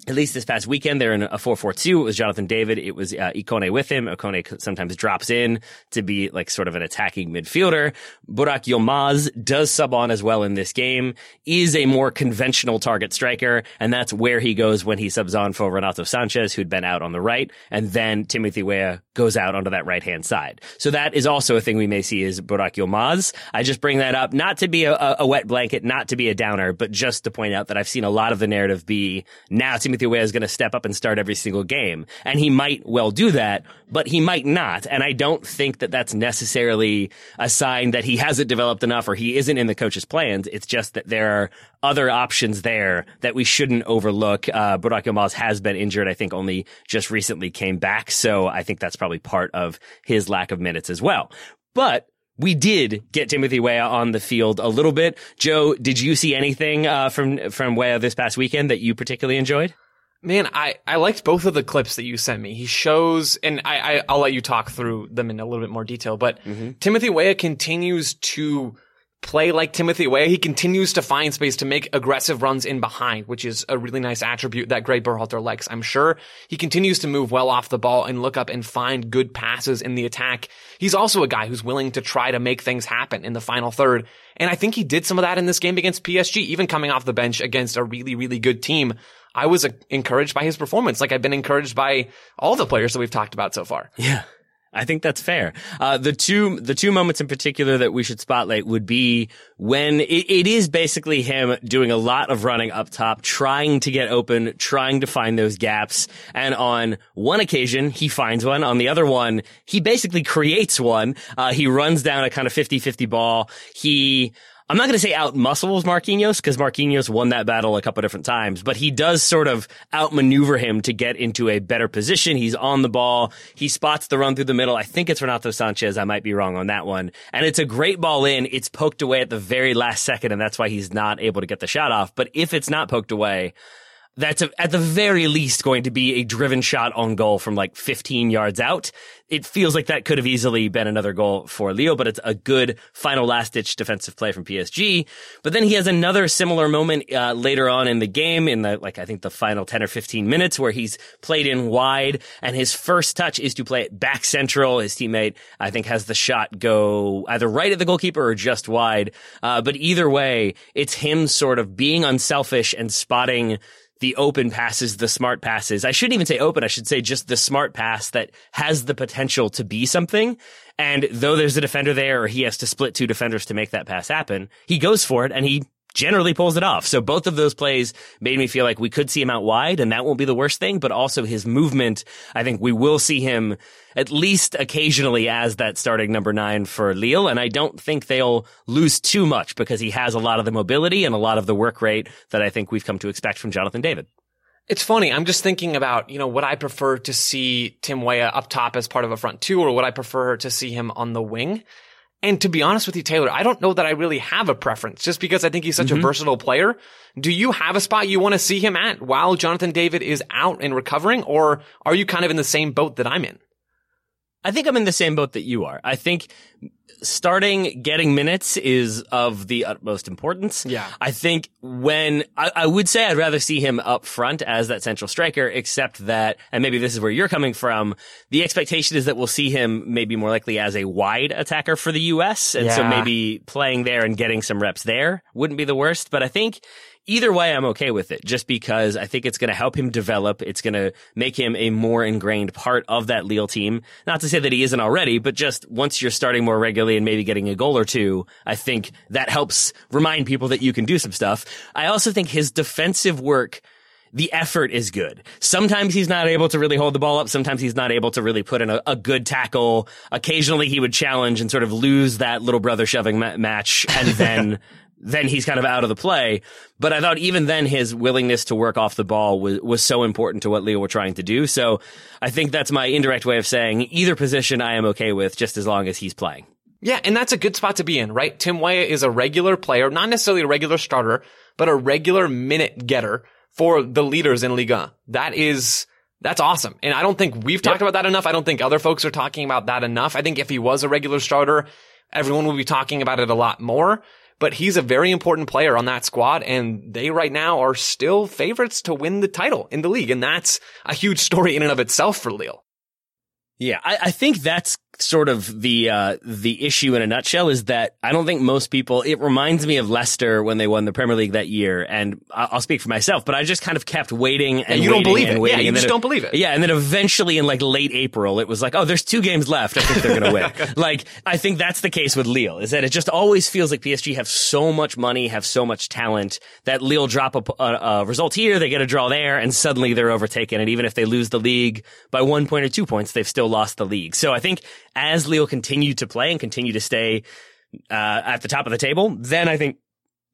A: at least this past weekend, they're in a 4-4-2. It was Jonathan David. It was uh, Ikone with him. Ikone sometimes drops in to be like sort of an attacking midfielder. Burak Yilmaz does sub on as well in this game, is a more conventional target striker, and that's where he goes when he subs on for Renato Sanches, who'd been out on the right, and then Timothy Weah goes out onto that right-hand side. So that is also a thing we may see is Burak Yilmaz. I just bring that up not to be a, a wet blanket, not to be a downer, but just to point out that I've seen a lot of the narrative be now Timothy Weah is going to step up and start every single game. And he might well do that, but he might not. And I don't think that that's necessarily a sign that he hasn't developed enough or he isn't in the coach's plans. It's just that there are other options there that we shouldn't overlook. Uh, Burak Yilmaz has been injured. I think only just recently came back. So I think that's probably part of his lack of minutes as well. But we did get Timothy Weah on the field a little bit. Joe, did you see anything uh, from from Weah this past weekend that you particularly enjoyed?
B: Man, I, I liked both of the clips that you sent me. He shows, and I, I will let you talk through them in a little bit more detail. But mm-hmm. Timothy Weah continues to play like Timothy Weah. He continues to find space to make aggressive runs in behind, which is a really nice attribute that Greg Berhalter likes. I'm sure he continues to move well off the ball and look up and find good passes in the attack. He's also a guy who's willing to try to make things happen in the final third. And I think he did some of that in this game against PSG, even coming off the bench against a really, really good team. I was uh, encouraged by his performance, like I've been encouraged by all the players that we've talked about so far.
A: Yeah. I think that's fair. Uh, the two, the two moments in particular that we should spotlight would be when it, it is basically him doing a lot of running up top, trying to get open, trying to find those gaps. And on one occasion, he finds one. On the other one, he basically creates one. Uh, he runs down a kind of 50-50 ball. He, I'm not going to say out muscles Marquinhos because Marquinhos won that battle a couple different times, but he does sort of outmaneuver him to get into a better position. He's on the ball. He spots the run through the middle. I think it's Renato Sanches. I might be wrong on that one. And it's a great ball in. It's poked away at the very last second, and that's why he's not able to get the shot off. But if it's not poked away, that's a, at the very least going to be a driven shot on goal from like 15 yards out. It feels like that could have easily been another goal for Lille, but it's a good final last ditch defensive play from PSG. But then he has another similar moment uh, later on in the game in the like I think the final 10 or 15 minutes where he's played in wide and his first touch is to play it back central. His teammate I think has the shot go either right at the goalkeeper or just wide. Uh, but either way, it's him sort of being unselfish and spotting the open passes, the smart passes. I shouldn't even say open. I should say just the smart pass that has the potential to be something. And though there's a defender there or he has to split two defenders to make that pass happen, he goes for it and he generally pulls it off. So both of those plays made me feel like we could see him out wide and that won't be the worst thing, but also his movement. I think we will see him at least occasionally as that starting number nine for Lille. And I don't think they'll lose too much because he has a lot of the mobility and a lot of the work rate that I think we've come to expect from Jonathan David.
B: It's funny. I'm just thinking about, you know, would I prefer to see Tim Weah up top as part of a front two or would I prefer to see him on the wing? And to be honest with you, Taylor, I don't know that I really have a preference just because I think he's such mm-hmm. a versatile player. Do you have a spot you want to see him at while Jonathan David is out and recovering? Or are you kind of in the same boat that I'm in?
A: I think I'm in the same boat that you are. I think starting getting minutes is of the utmost importance.
B: Yeah.
A: I think when I, I, would say I'd rather see him up front as that central striker, except that, and maybe this is where you're coming from. The expectation is that we'll see him maybe more likely as a wide attacker for the U.S. And yeah. so maybe playing there and getting some reps there wouldn't be the worst. But I think either way, I'm okay with it just because I think it's going to help him develop. It's going to make him a more ingrained part of that Lille team. Not to say that he isn't already, but just once you're starting more regularly and maybe getting a goal or two, I think that helps remind people that you can do some stuff. I also think his defensive work the effort is good. Sometimes he's not able to really hold the ball up. Sometimes he's not able to really put in a, a good tackle. Occasionally he would challenge and sort of lose that little brother shoving ma- match and then then he's kind of out of the play. But I thought even then his willingness to work off the ball was, was so important to what Lille were trying to do. So I think that's my indirect way of saying either position I am okay with just as long as he's playing.
B: Yeah, and that's a good spot to be in, right? Tim Weah is a regular player, not necessarily a regular starter, but a regular minute getter for the leaders in Liga. That is, that's awesome. And I don't think we've talked yep. about that enough. I don't think other folks are talking about that enough. I think if he was a regular starter, everyone would be talking about it a lot more but he's a very important player on that squad. And they right now are still favorites to win the title in the league. And that's a huge story in and of itself for Lille.
A: Yeah, I, I, think that's sort of the uh, the issue in a nutshell is that I don't think most people. It reminds me of Leicester when they won the Premier League that year, and I'll speak for myself, but I just kind of kept waiting and
B: you don't believe it.
A: waiting,
B: yeah, you
A: and
B: just
A: then
B: don't believe it.
A: Yeah, and then eventually in like late April, it was like, oh, there's two games left. I think they're going to win. like I think that's the case with Lille. Is that it just always feels like PSG have so much money, have so much talent that Lille drop a, a, a result here, they get a draw there, and suddenly they're overtaken. And even if they lose the league by one point or two points, they've still lost the league. So I think as Lille continue to play and continue to stay uh, at the top of the table, then I think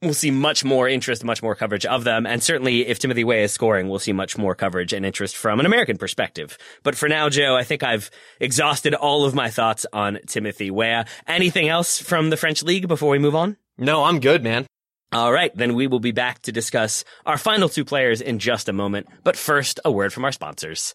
A: we'll see much more interest, much more coverage of them. And certainly if Timothy Weah is scoring, we'll see much more coverage and interest from an American perspective. But for now, Joe, I think I've exhausted all of my thoughts on Timothy Weah. Anything else from the French league before we move on?
B: No, I'm good, man.
A: All right, then we will be back to discuss our final two players in just a moment. But first, a word from our sponsors.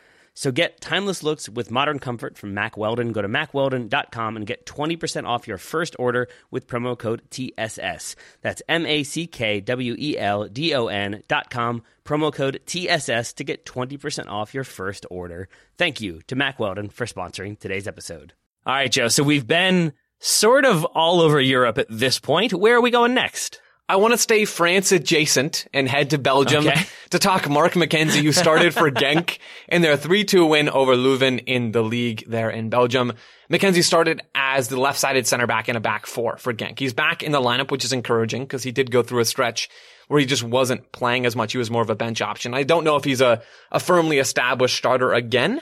A: So get timeless looks with modern comfort from Mack Weldon. Go to mackweldon.com and get 20% off your first order with promo code TSS. That's M A C K W E L D O N.com, promo code TSS to get 20% off your first order. Thank you to Mack Weldon for sponsoring today's episode. All right, Joe. So we've been sort of all over Europe at this point. Where are we going next?
B: I want to stay France adjacent and head to Belgium
A: Okay.
B: to talk Mark McKenzie, who started for Genk in their 3-2 win over Leuven in the league there in Belgium. McKenzie started as the left-sided center back in a back four for Genk. He's back in the lineup, which is encouraging because he did go through a stretch where he just wasn't playing as much. He was more of a bench option. I don't know if he's a, a firmly established starter again,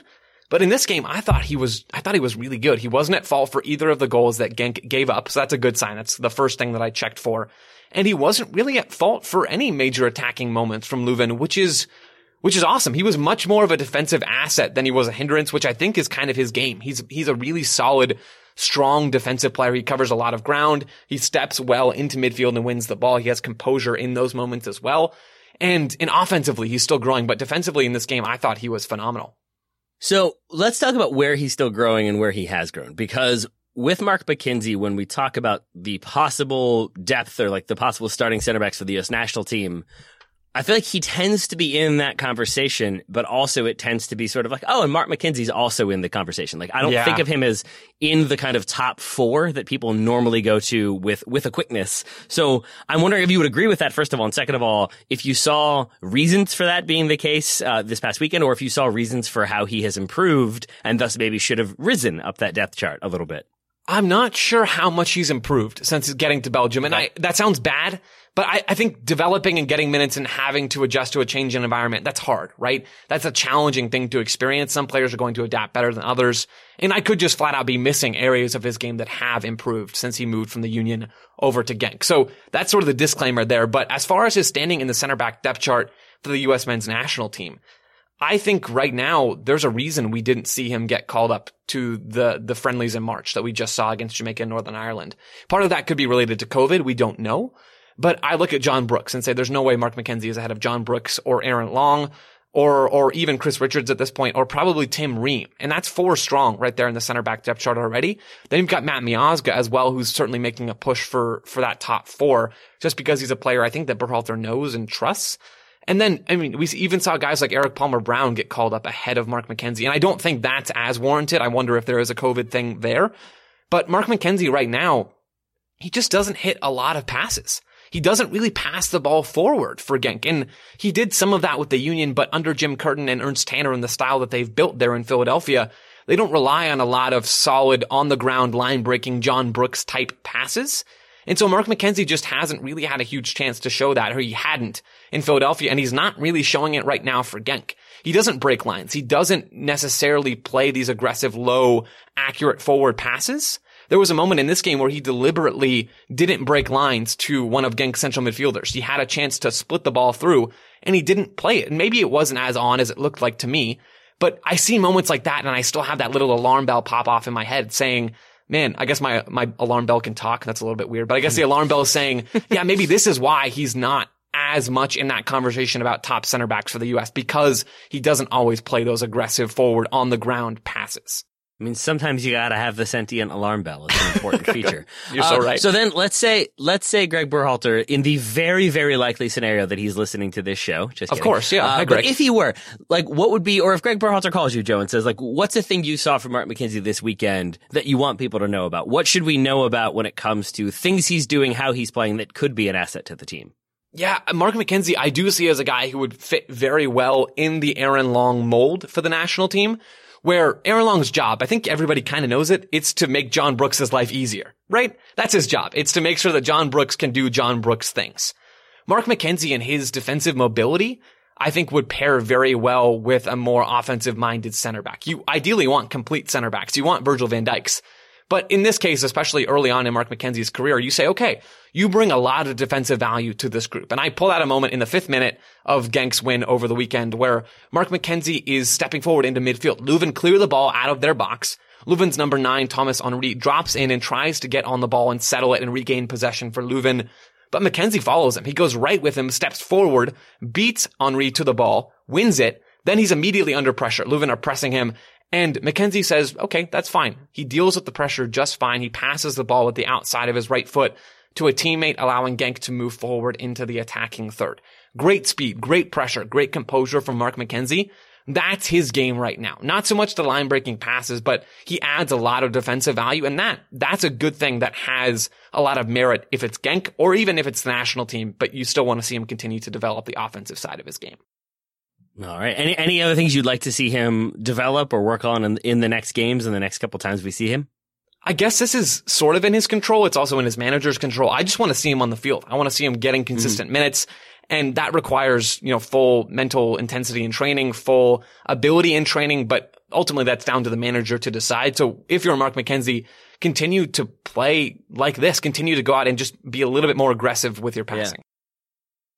B: but in this game, I thought he was, I thought he was really good. He wasn't at fault for either of the goals that Genk gave up. So that's a good sign. That's the first thing that I checked for. And he wasn't really at fault for any major attacking moments from Leuven, which is, which is awesome. He was much more of a defensive asset than he was a hindrance, which I think is kind of his game. He's, he's a really solid, strong defensive player. He covers a lot of ground. He steps well into midfield and wins the ball. He has composure in those moments as well. And in offensively, he's still growing, but defensively in this game, I thought he was phenomenal.
A: So let's talk about where he's still growing and where he has grown. Because with Mark McKenzie, when we talk about the possible depth or like the possible starting center backs for the U.S. national team, I feel like he tends to be in that conversation, but also it tends to be sort of like, oh, and Mark McKenzie's also in the conversation. Like, I don't
B: Yeah.
A: think of him as in the kind of top four that people normally go to with, with a quickness. So I'm wondering if you would agree with that, first of all. And second of all, if you saw reasons for that being the case, uh, this past weekend, or if you saw reasons for how he has improved and thus maybe should have risen up that depth chart a little bit.
B: I'm not sure how much he's improved since getting to Belgium. And I, that sounds bad, but I, I think developing and getting minutes and having to adjust to a change in environment, that's hard, right? That's a challenging thing to experience. Some players are going to adapt better than others. And I could just flat out be missing areas of his game that have improved since he moved from the Union over to Genk. So that's sort of the disclaimer there. But as far as his standing in the center back depth chart for the U.S. men's national team, I think right now there's a reason we didn't see him get called up to the the friendlies in March that we just saw against Jamaica and Northern Ireland. Part of that could be related to COVID. We don't know. But I look at John Brooks and say there's no way Mark McKenzie is ahead of John Brooks or Aaron Long or or even Chris Richards at this point, or probably Tim Ream. And that's four strong right there in the center back depth chart already. Then you've got Matt Miazga as well, who's certainly making a push for for that top four, just because he's a player I think that Berhalter knows and trusts. And then, I mean, we even saw guys like Erik Palmer-Brown get called up ahead of Mark McKenzie. And I don't think that's as warranted. I wonder if there is a COVID thing there. But Mark McKenzie right now, he just doesn't hit a lot of passes. He doesn't really pass the ball forward for Genk. And he did some of that with the Union, but under Jim Curtin and Ernst Tanner and the style that they've built there in Philadelphia, they don't rely on a lot of solid on the ground line breaking John Brooks type passes. And so Mark McKenzie just hasn't really had a huge chance to show that, or he hadn't in Philadelphia, and he's not really showing it right now for Genk. He doesn't break lines. He doesn't necessarily play these aggressive, low, accurate forward passes. There was a moment in this game where he deliberately didn't break lines to one of Genk's central midfielders. He had a chance to split the ball through and he didn't play it. And maybe it wasn't as on as it looked like to me, but I see moments like that and I still have that little alarm bell pop off in my head saying, man, I guess my, my alarm bell can talk. That's a little bit weird, but I guess the alarm bell is saying, yeah, maybe this is why he's not as much in that conversation about top center backs for the U.S. because he doesn't always play those aggressive forward on the ground passes.
A: I mean, sometimes you gotta have the sentient alarm bell. It's an important feature.
B: You're so
A: Uh,
B: right.
A: So then let's say, let's say Greg Berhalter, in the very, very likely scenario that he's listening to this show, just
B: Of
A: kidding.
B: course, yeah.
A: Uh,
B: Hi,
A: but if he were, like, what would be, or if Greg Berhalter calls you, Joe, and says, like, what's a thing you saw from Mark McKenzie this weekend that you want people to know about? What should we know about when it comes to things he's doing, how he's playing that could be an asset to the team?
B: Yeah, Mark McKenzie, I do see as a guy who would fit very well in the Aaron Long mold for the national team, where Aaron Long's job, I think everybody kind of knows it, it's to make John Brooks' life easier, right? That's his job. It's to make sure that John Brooks can do John Brooks things. Mark McKenzie and his defensive mobility, I think would pair very well with a more offensive minded center back. You ideally want complete center backs. You want Virgil van Dijks. But in this case, especially early on in Mark McKenzie's career, you say, okay, you bring a lot of defensive value to this group. And I pull out a moment in the fifth minute of Genk's win over the weekend where Mark McKenzie is stepping forward into midfield. Leuven clear the ball out of their box. Leuven's number nine, Thomas Henry, drops in and tries to get on the ball and settle it and regain possession for Leuven. But McKenzie follows him. He goes right with him, steps forward, beats Henry to the ball, wins it. Then he's immediately under pressure. Leuven are pressing him. And McKenzie says, okay, that's fine. He deals with the pressure just fine. He passes the ball with the outside of his right foot to a teammate, allowing Genk to move forward into the attacking third. Great speed, great pressure, great composure from Mark McKenzie. That's his game right now. Not so much the line breaking passes, but he adds a lot of defensive value. And that, that's a good thing that has a lot of merit if it's Genk or even if it's the national team, but you still want to see him continue to develop the offensive side of his game.
A: All right. Any any other things you'd like to see him develop or work on in, in the next games and the next couple times we see him?
B: I guess this is sort of in his control. It's also in his manager's control. I just want to see him on the field. I want to see him getting consistent minutes. And that requires, you know, full mental intensity in training, full ability in training, but ultimately that's down to the manager to decide. So if you're Mark McKenzie, continue to play like this, continue to go out and just be a little bit more aggressive with your passing.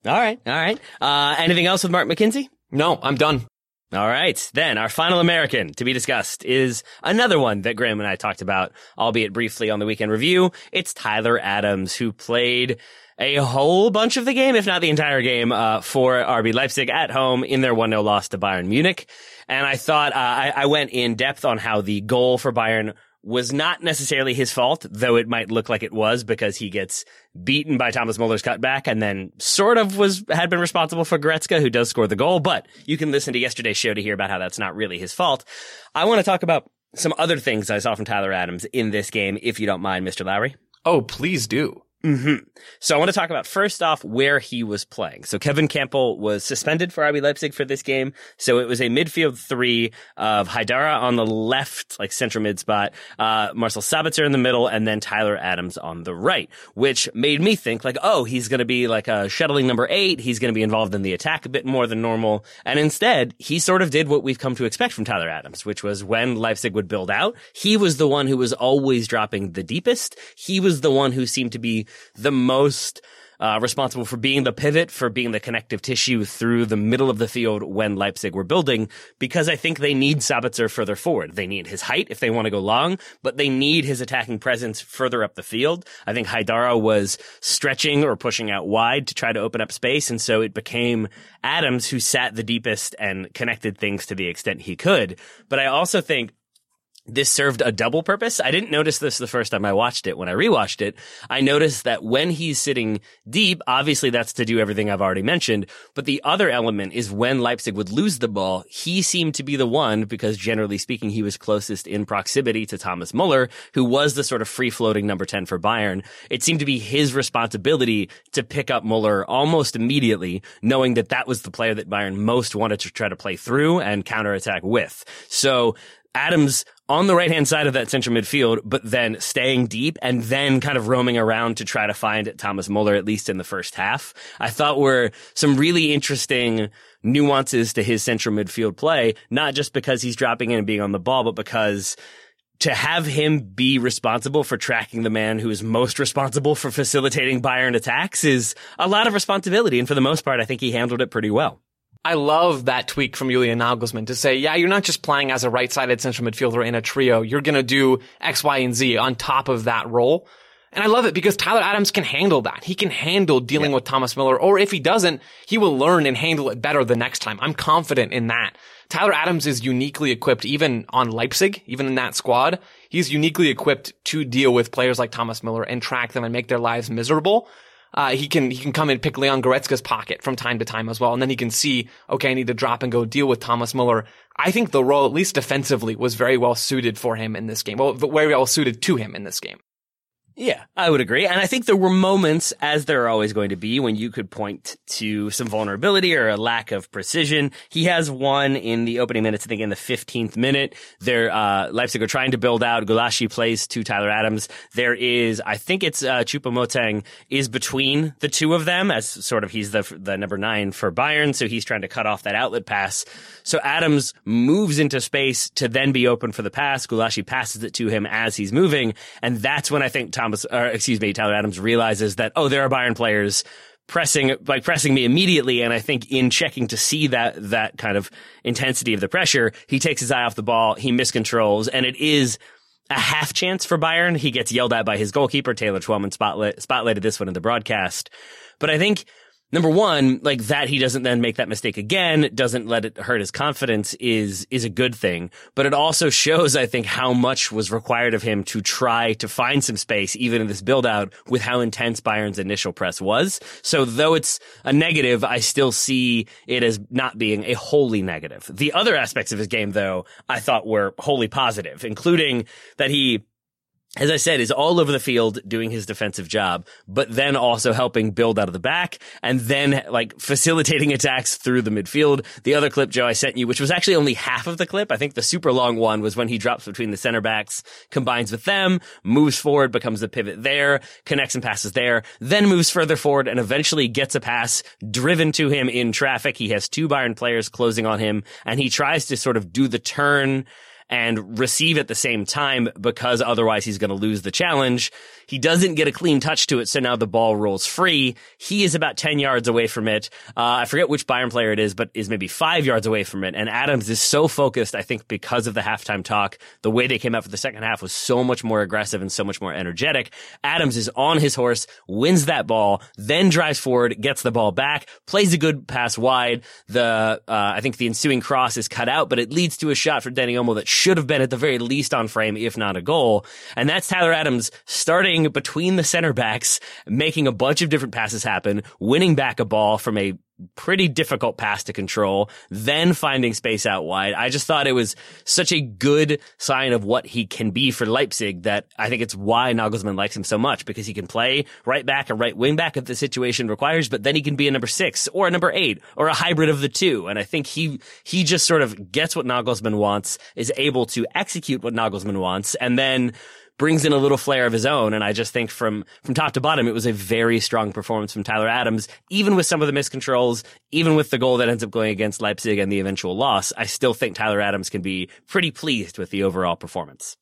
A: All right. All right. Uh, anything else with Mark McKenzie?
B: No, I'm done.
A: All right. Then our final American to be discussed is another one that Graham and I talked about, albeit briefly on the weekend review. It's Tyler Adams, who played a whole bunch of the game, if not the entire game, uh, for RB Leipzig at home in their 1-0 loss to Bayern Munich. And I thought, uh, I, I went in depth on how the goal for Bayern was not necessarily his fault, though it might look like it was because he gets beaten by Thomas Muller's cutback and then sort of was, had been responsible for Goretzka, who does score the goal. But you can listen to yesterday's show to hear about how that's not really his fault. I want to talk about some other things I saw from Tyler Adams in this game, if you don't mind, Mr. Lowry.
B: Oh, please do.
A: Hmm So I want to talk about first off where he was playing. So Kevin Kampl was suspended for RB Leipzig for this game. So it was a midfield three of Haidara on the left, like central mid spot, uh, Marcel Sabitzer in the middle, and then Tyler Adams on the right, which made me think like, oh, he's going to be like a shuttling number eight. He's going to be involved in the attack a bit more than normal. And instead, he sort of did what we've come to expect from Tyler Adams, which was when Leipzig would build out, he was the one who was always dropping the deepest. He was the one who seemed to be the most uh, responsible for being the pivot, for being the connective tissue through the middle of the field when Leipzig were building, because I think they need Sabitzer further forward. They need his height if they want to go long, but they need his attacking presence further up the field. I think Haidara was stretching or pushing out wide to try to open up space, and so it became Adams who sat the deepest and connected things to the extent he could. But I also think this served a double purpose. I didn't notice this the first time I watched it. When I rewatched it, I noticed that when he's sitting deep, obviously that's to do everything I've already mentioned. But the other element is when Leipzig would lose the ball, he seemed to be the one because generally speaking, he was closest in proximity to Thomas Muller, who was the sort of free floating number 10 for Bayern. It seemed to be his responsibility to pick up Muller almost immediately, knowing that that was the player that Bayern most wanted to try to play through and counterattack with. So Adams on the right hand side of that central midfield, but then staying deep and then kind of roaming around to try to find Thomas Muller, at least in the first half, I thought were some really interesting nuances to his central midfield play, not just because he's dropping in and being on the ball, but because to have him be responsible for tracking the man who is most responsible for facilitating Bayern attacks is a lot of responsibility. And for the most part, I think he handled it pretty well.
B: I love that tweak from Julian Nagelsmann to say, yeah, you're not just playing as a right-sided central midfielder in a trio. You're going to do X, Y, and Z on top of that role. And I love it because Tyler Adams can handle that. He can handle dealing yeah. with Thomas Muller, or if he doesn't, he will learn and handle it better the next time. I'm confident in that. Tyler Adams is uniquely equipped, even on Leipzig, even in that squad. He's uniquely equipped to deal with players like Thomas Muller and track them and make their lives miserable uh, he can he can come and pick Leon Goretzka's pocket from time to time as well, and then he can see, okay, I need to drop and go deal with Thomas Muller. I think the role, at least defensively, was very well suited for him in this game. Well, very well suited to him in this game.
A: Yeah, I would agree. And I think there were moments, as there are always going to be, when you could point to some vulnerability or a lack of precision. He has one in the opening minutes, I think in the 15th minute. There, uh, Leipzig are trying to build out. Gulácsi plays to Tyler Adams. There is, I think it's, uh, Choupo-Moting is between the two of them as sort of he's the, the number nine for Bayern. So he's trying to cut off that outlet pass. So Adams moves into space to then be open for the pass. Gulácsi passes it to him as he's moving. And that's when I think Thomas, or excuse me, Tyler Adams realizes that, oh, there are Bayern players pressing, like pressing me immediately. And I think in checking to see that, that kind of intensity of the pressure, he takes his eye off the ball, he miscontrols, and it is a half chance for Bayern. He gets yelled at by his goalkeeper, Taylor Twellman spotlight, spotlighted this one in the broadcast. But I think number one, like that he doesn't then make that mistake again, doesn't let it hurt his confidence is, is a good thing. But it also shows, I think, how much was required of him to try to find some space, even in this build out with how intense Bayern's initial press was. So though it's a negative, I still see it as not being a wholly negative. The other aspects of his game, though, I thought were wholly positive, including that he as I said, is all over the field doing his defensive job, but then also helping build out of the back and then like facilitating attacks through the midfield. The other clip, Joe, I sent you, which was actually only half of the clip. I think the super long one was when he drops between the center backs, combines with them, moves forward, becomes the pivot there, connects and passes there, then moves further forward and eventually gets a pass driven to him in traffic. He has two Bayern players closing on him and he tries to sort of do the turn and receive at the same time because otherwise he's going to lose the challenge. He doesn't get a clean touch to it, so now the ball rolls free. He is about 10 yards away from it. Uh, I forget which Bayern player it is, but is maybe five yards away from it. And Adams is so focused, I think, because of the halftime talk. The way they came out for the second half was so much more aggressive and so much more energetic. Adams is on his horse, wins that ball, then drives forward, gets the ball back, plays a good pass wide. The, uh, I think the ensuing cross is cut out, but it leads to a shot for Dani Olmo that should have been at the very least on frame, if not a goal. And that's Tyler Adams starting between the center backs, making a bunch of different passes happen, winning back a ball from a pretty difficult pass to control, then finding space out wide. I just thought it was such a good sign of what he can be for Leipzig that I think it's why Nagelsmann likes him so much because he can play right back and right wing back if the situation requires, but then he can be a number six or a number eight or a hybrid of the two. And I think he, he just sort of gets what Nagelsmann wants, is able to execute what Nagelsmann wants, and then brings in a little flair of his own. And I just think from, from top to bottom, it was a very strong performance from Tyler Adams, even with some of the miscontrols, even with the goal that ends up going against Leipzig and the eventual loss. I still think Tyler Adams can be pretty pleased with the overall performance.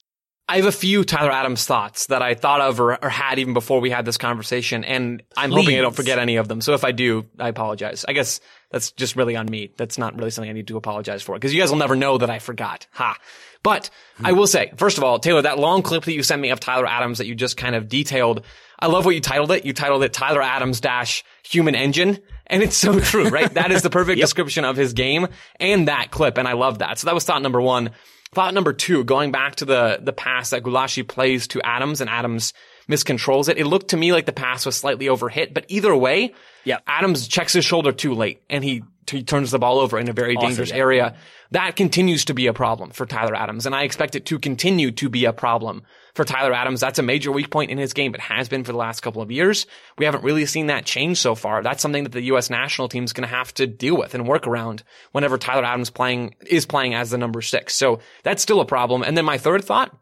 B: I have a few Tyler Adams thoughts that I thought of or, or had even before we had this conversation, and I'm hoping I don't forget any of them. So if I do, I apologize. I guess that's just really on me. That's not really something I need to apologize for because you guys will never know that I forgot. Ha. But hmm. I will say, first of all, Taylor, that long clip that you sent me of Tyler Adams that you just kind of detailed, I love what you titled it. You titled it Tyler Adams dash human engine. And it's so true, right? that is the perfect description of his game and that clip. And I love that. So that was thought number one. Thought number two, going back to the, the pass that Gulácsi plays to Adams and Adams miscontrols it. It looked to me like the pass was slightly overhit, but either way,
A: Yeah.
B: Adams checks his shoulder too late and he, he turns the ball over in a very dangerous
A: yeah.
B: area. That continues to be a problem for Tyler Adams, and I expect it to continue to be a problem for Tyler Adams. That's a major weak point in his game. It has been for the last couple of years. We haven't really seen that change so far. That's something that the U.S. national team is going to have to deal with and work around whenever Tyler Adams playing is playing as the number six. So that's still a problem. And then my third thought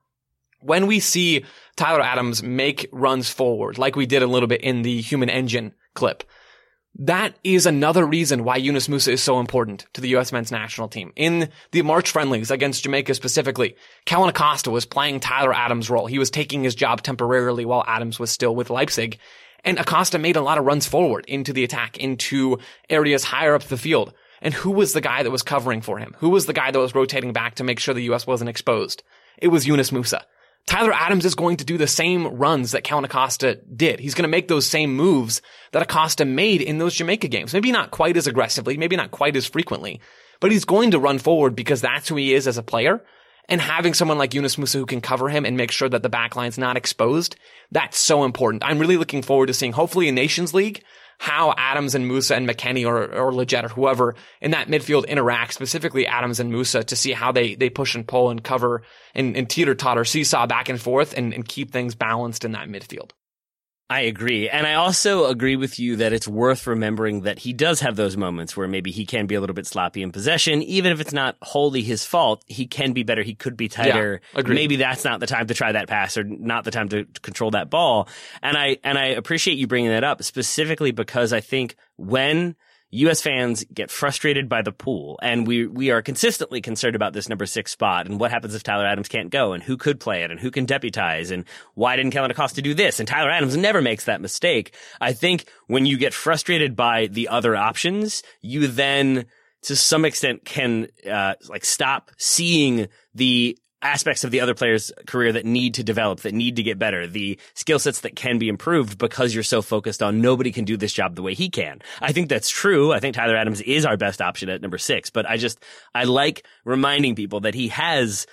B: when we see Tyler Adams make runs forward, like we did a little bit in the human engine clip, that is another reason why Yunus Musah is so important to the U.S. men's national team. In the March friendlies against Jamaica specifically, Kellyn Acosta was playing Tyler Adams' role. He was taking his job temporarily while Adams was still with Leipzig. And Acosta made a lot of runs forward into the attack, into areas higher up the field. And who was the guy that was covering for him? Who was the guy that was rotating back to make sure the U.S. wasn't exposed? It was Yunus Musah. Tyler Adams is going to do the same runs that Kellyn Acosta did. He's going to make those same moves that Acosta made in those Jamaica games. Maybe not quite as aggressively, maybe not quite as frequently, but he's going to run forward because that's who he is as a player. And having someone like Yunus Musah who can cover him and make sure that the backline's not exposed, that's so important. I'm really looking forward to seeing, hopefully a Nations League, how Adams and Musah and McKennie or, or Lletget or whoever in that midfield interact, specifically Adams and Musah, to see how they, they push and pull and cover and, and teeter totter, seesaw back and forth and, and keep things balanced in that midfield.
A: I agree. And I also agree with you that it's worth remembering that he does have those moments where maybe he can be a little bit sloppy in possession. Even if it's not wholly his fault, he can be better. He could be tighter.
B: agreed.
A: Maybe that's not the time to try that pass or not the time to control that ball. And I, and I appreciate you bringing that up specifically because I think when U.S. fans get frustrated by the pool, and we we are consistently concerned about this number six spot and what happens if Tyler Adams can't go, and who could play it, and who can deputize, and why didn't Kellyn Acosta do this? And Tyler Adams never makes that mistake. I think when you get frustrated by the other options, you then to some extent can uh, like stop seeing the aspects of the other player's career that need to develop, that need to get better, the skill sets that can be improved because you're so focused on nobody can do this job the way he can. I think that's true. I think Tyler Adams is our best option at number six, but I just, I like reminding people that he has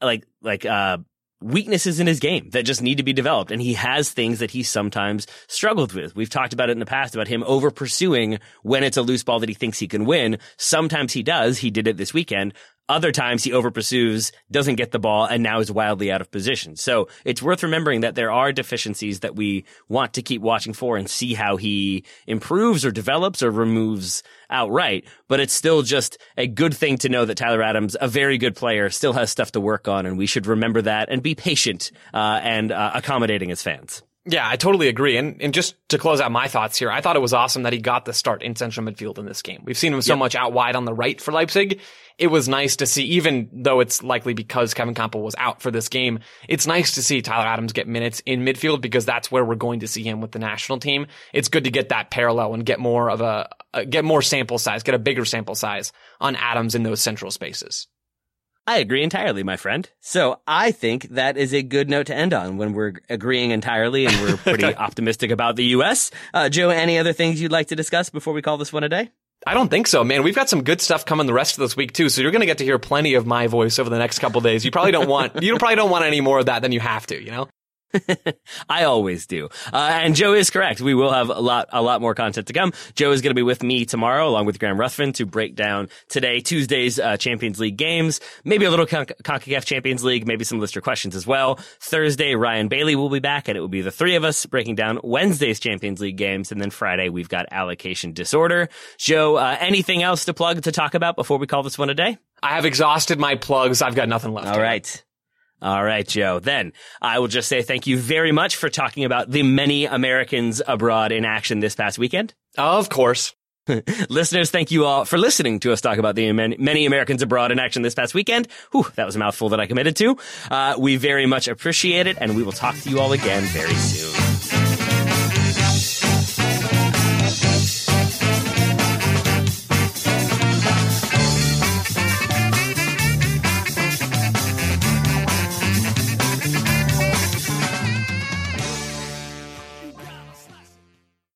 A: like, like, uh, weaknesses in his game that just need to be developed. And he has things that he sometimes struggled with. We've talked about it in the past about him over pursuing when it's a loose ball that he thinks he can win. Sometimes he does. He did it this weekend. Other times he over pursues, doesn't get the ball, and now is wildly out of position. So it's worth remembering that there are deficiencies that we want to keep watching for and see how he improves or develops or removes outright. But it's still just a good thing to know that Tyler Adams, a very good player, still has stuff to work on, and we should remember that and be patient uh, and uh, accommodating as fans.
B: Yeah, I totally agree. And and just to close out my thoughts here, I thought it was awesome that he got the start in central midfield in this game. We've seen him so much out wide on the right for Leipzig. It was nice to see, even though it's likely because Kevin Kampl was out for this game, it's nice to see Tyler Adams get minutes in midfield because that's where we're going to see him with the national team. It's good to get that parallel and get more of a, get more sample size, get a bigger sample size on Adams in those central spaces.
A: I agree entirely, my friend. So I think that is a good note to end on when we're agreeing entirely and we're pretty optimistic about the U.S. Uh, Joe, any other things you'd like to discuss before we call this one a day?
B: I don't think so, man. We've got some good stuff coming the rest of this week too, so you're going to get to hear plenty of my voice over the next couple days. You probably don't want you probably don't want any more of that than you have to, you know.
A: I always do. Uh, and Joe is correct. We will have a lot, a lot more content to come. Joe is going to be with me tomorrow along with Graham Ruthven to break down today, Tuesday's uh, Champions League games, maybe a little Con- CONCACAF Champions League, maybe some listener questions as well. Thursday, Ryan Bailey will be back and it will be the three of us breaking down Wednesday's Champions League games. And then Friday, we've got allocation disorder. Joe, uh, anything else to plug to talk about before we call this one a day?
B: I have exhausted my plugs. I've got nothing left.
A: All right. All right, Joe. Then I will just say thank you very much for talking about the many Americans abroad in action this past weekend.
B: Of course.
A: Listeners, thank you all for listening to us talk about the many Americans abroad in action this past weekend. Whew, that was a mouthful that I committed to. Uh, we very much appreciate it, and we will talk to you all again very soon.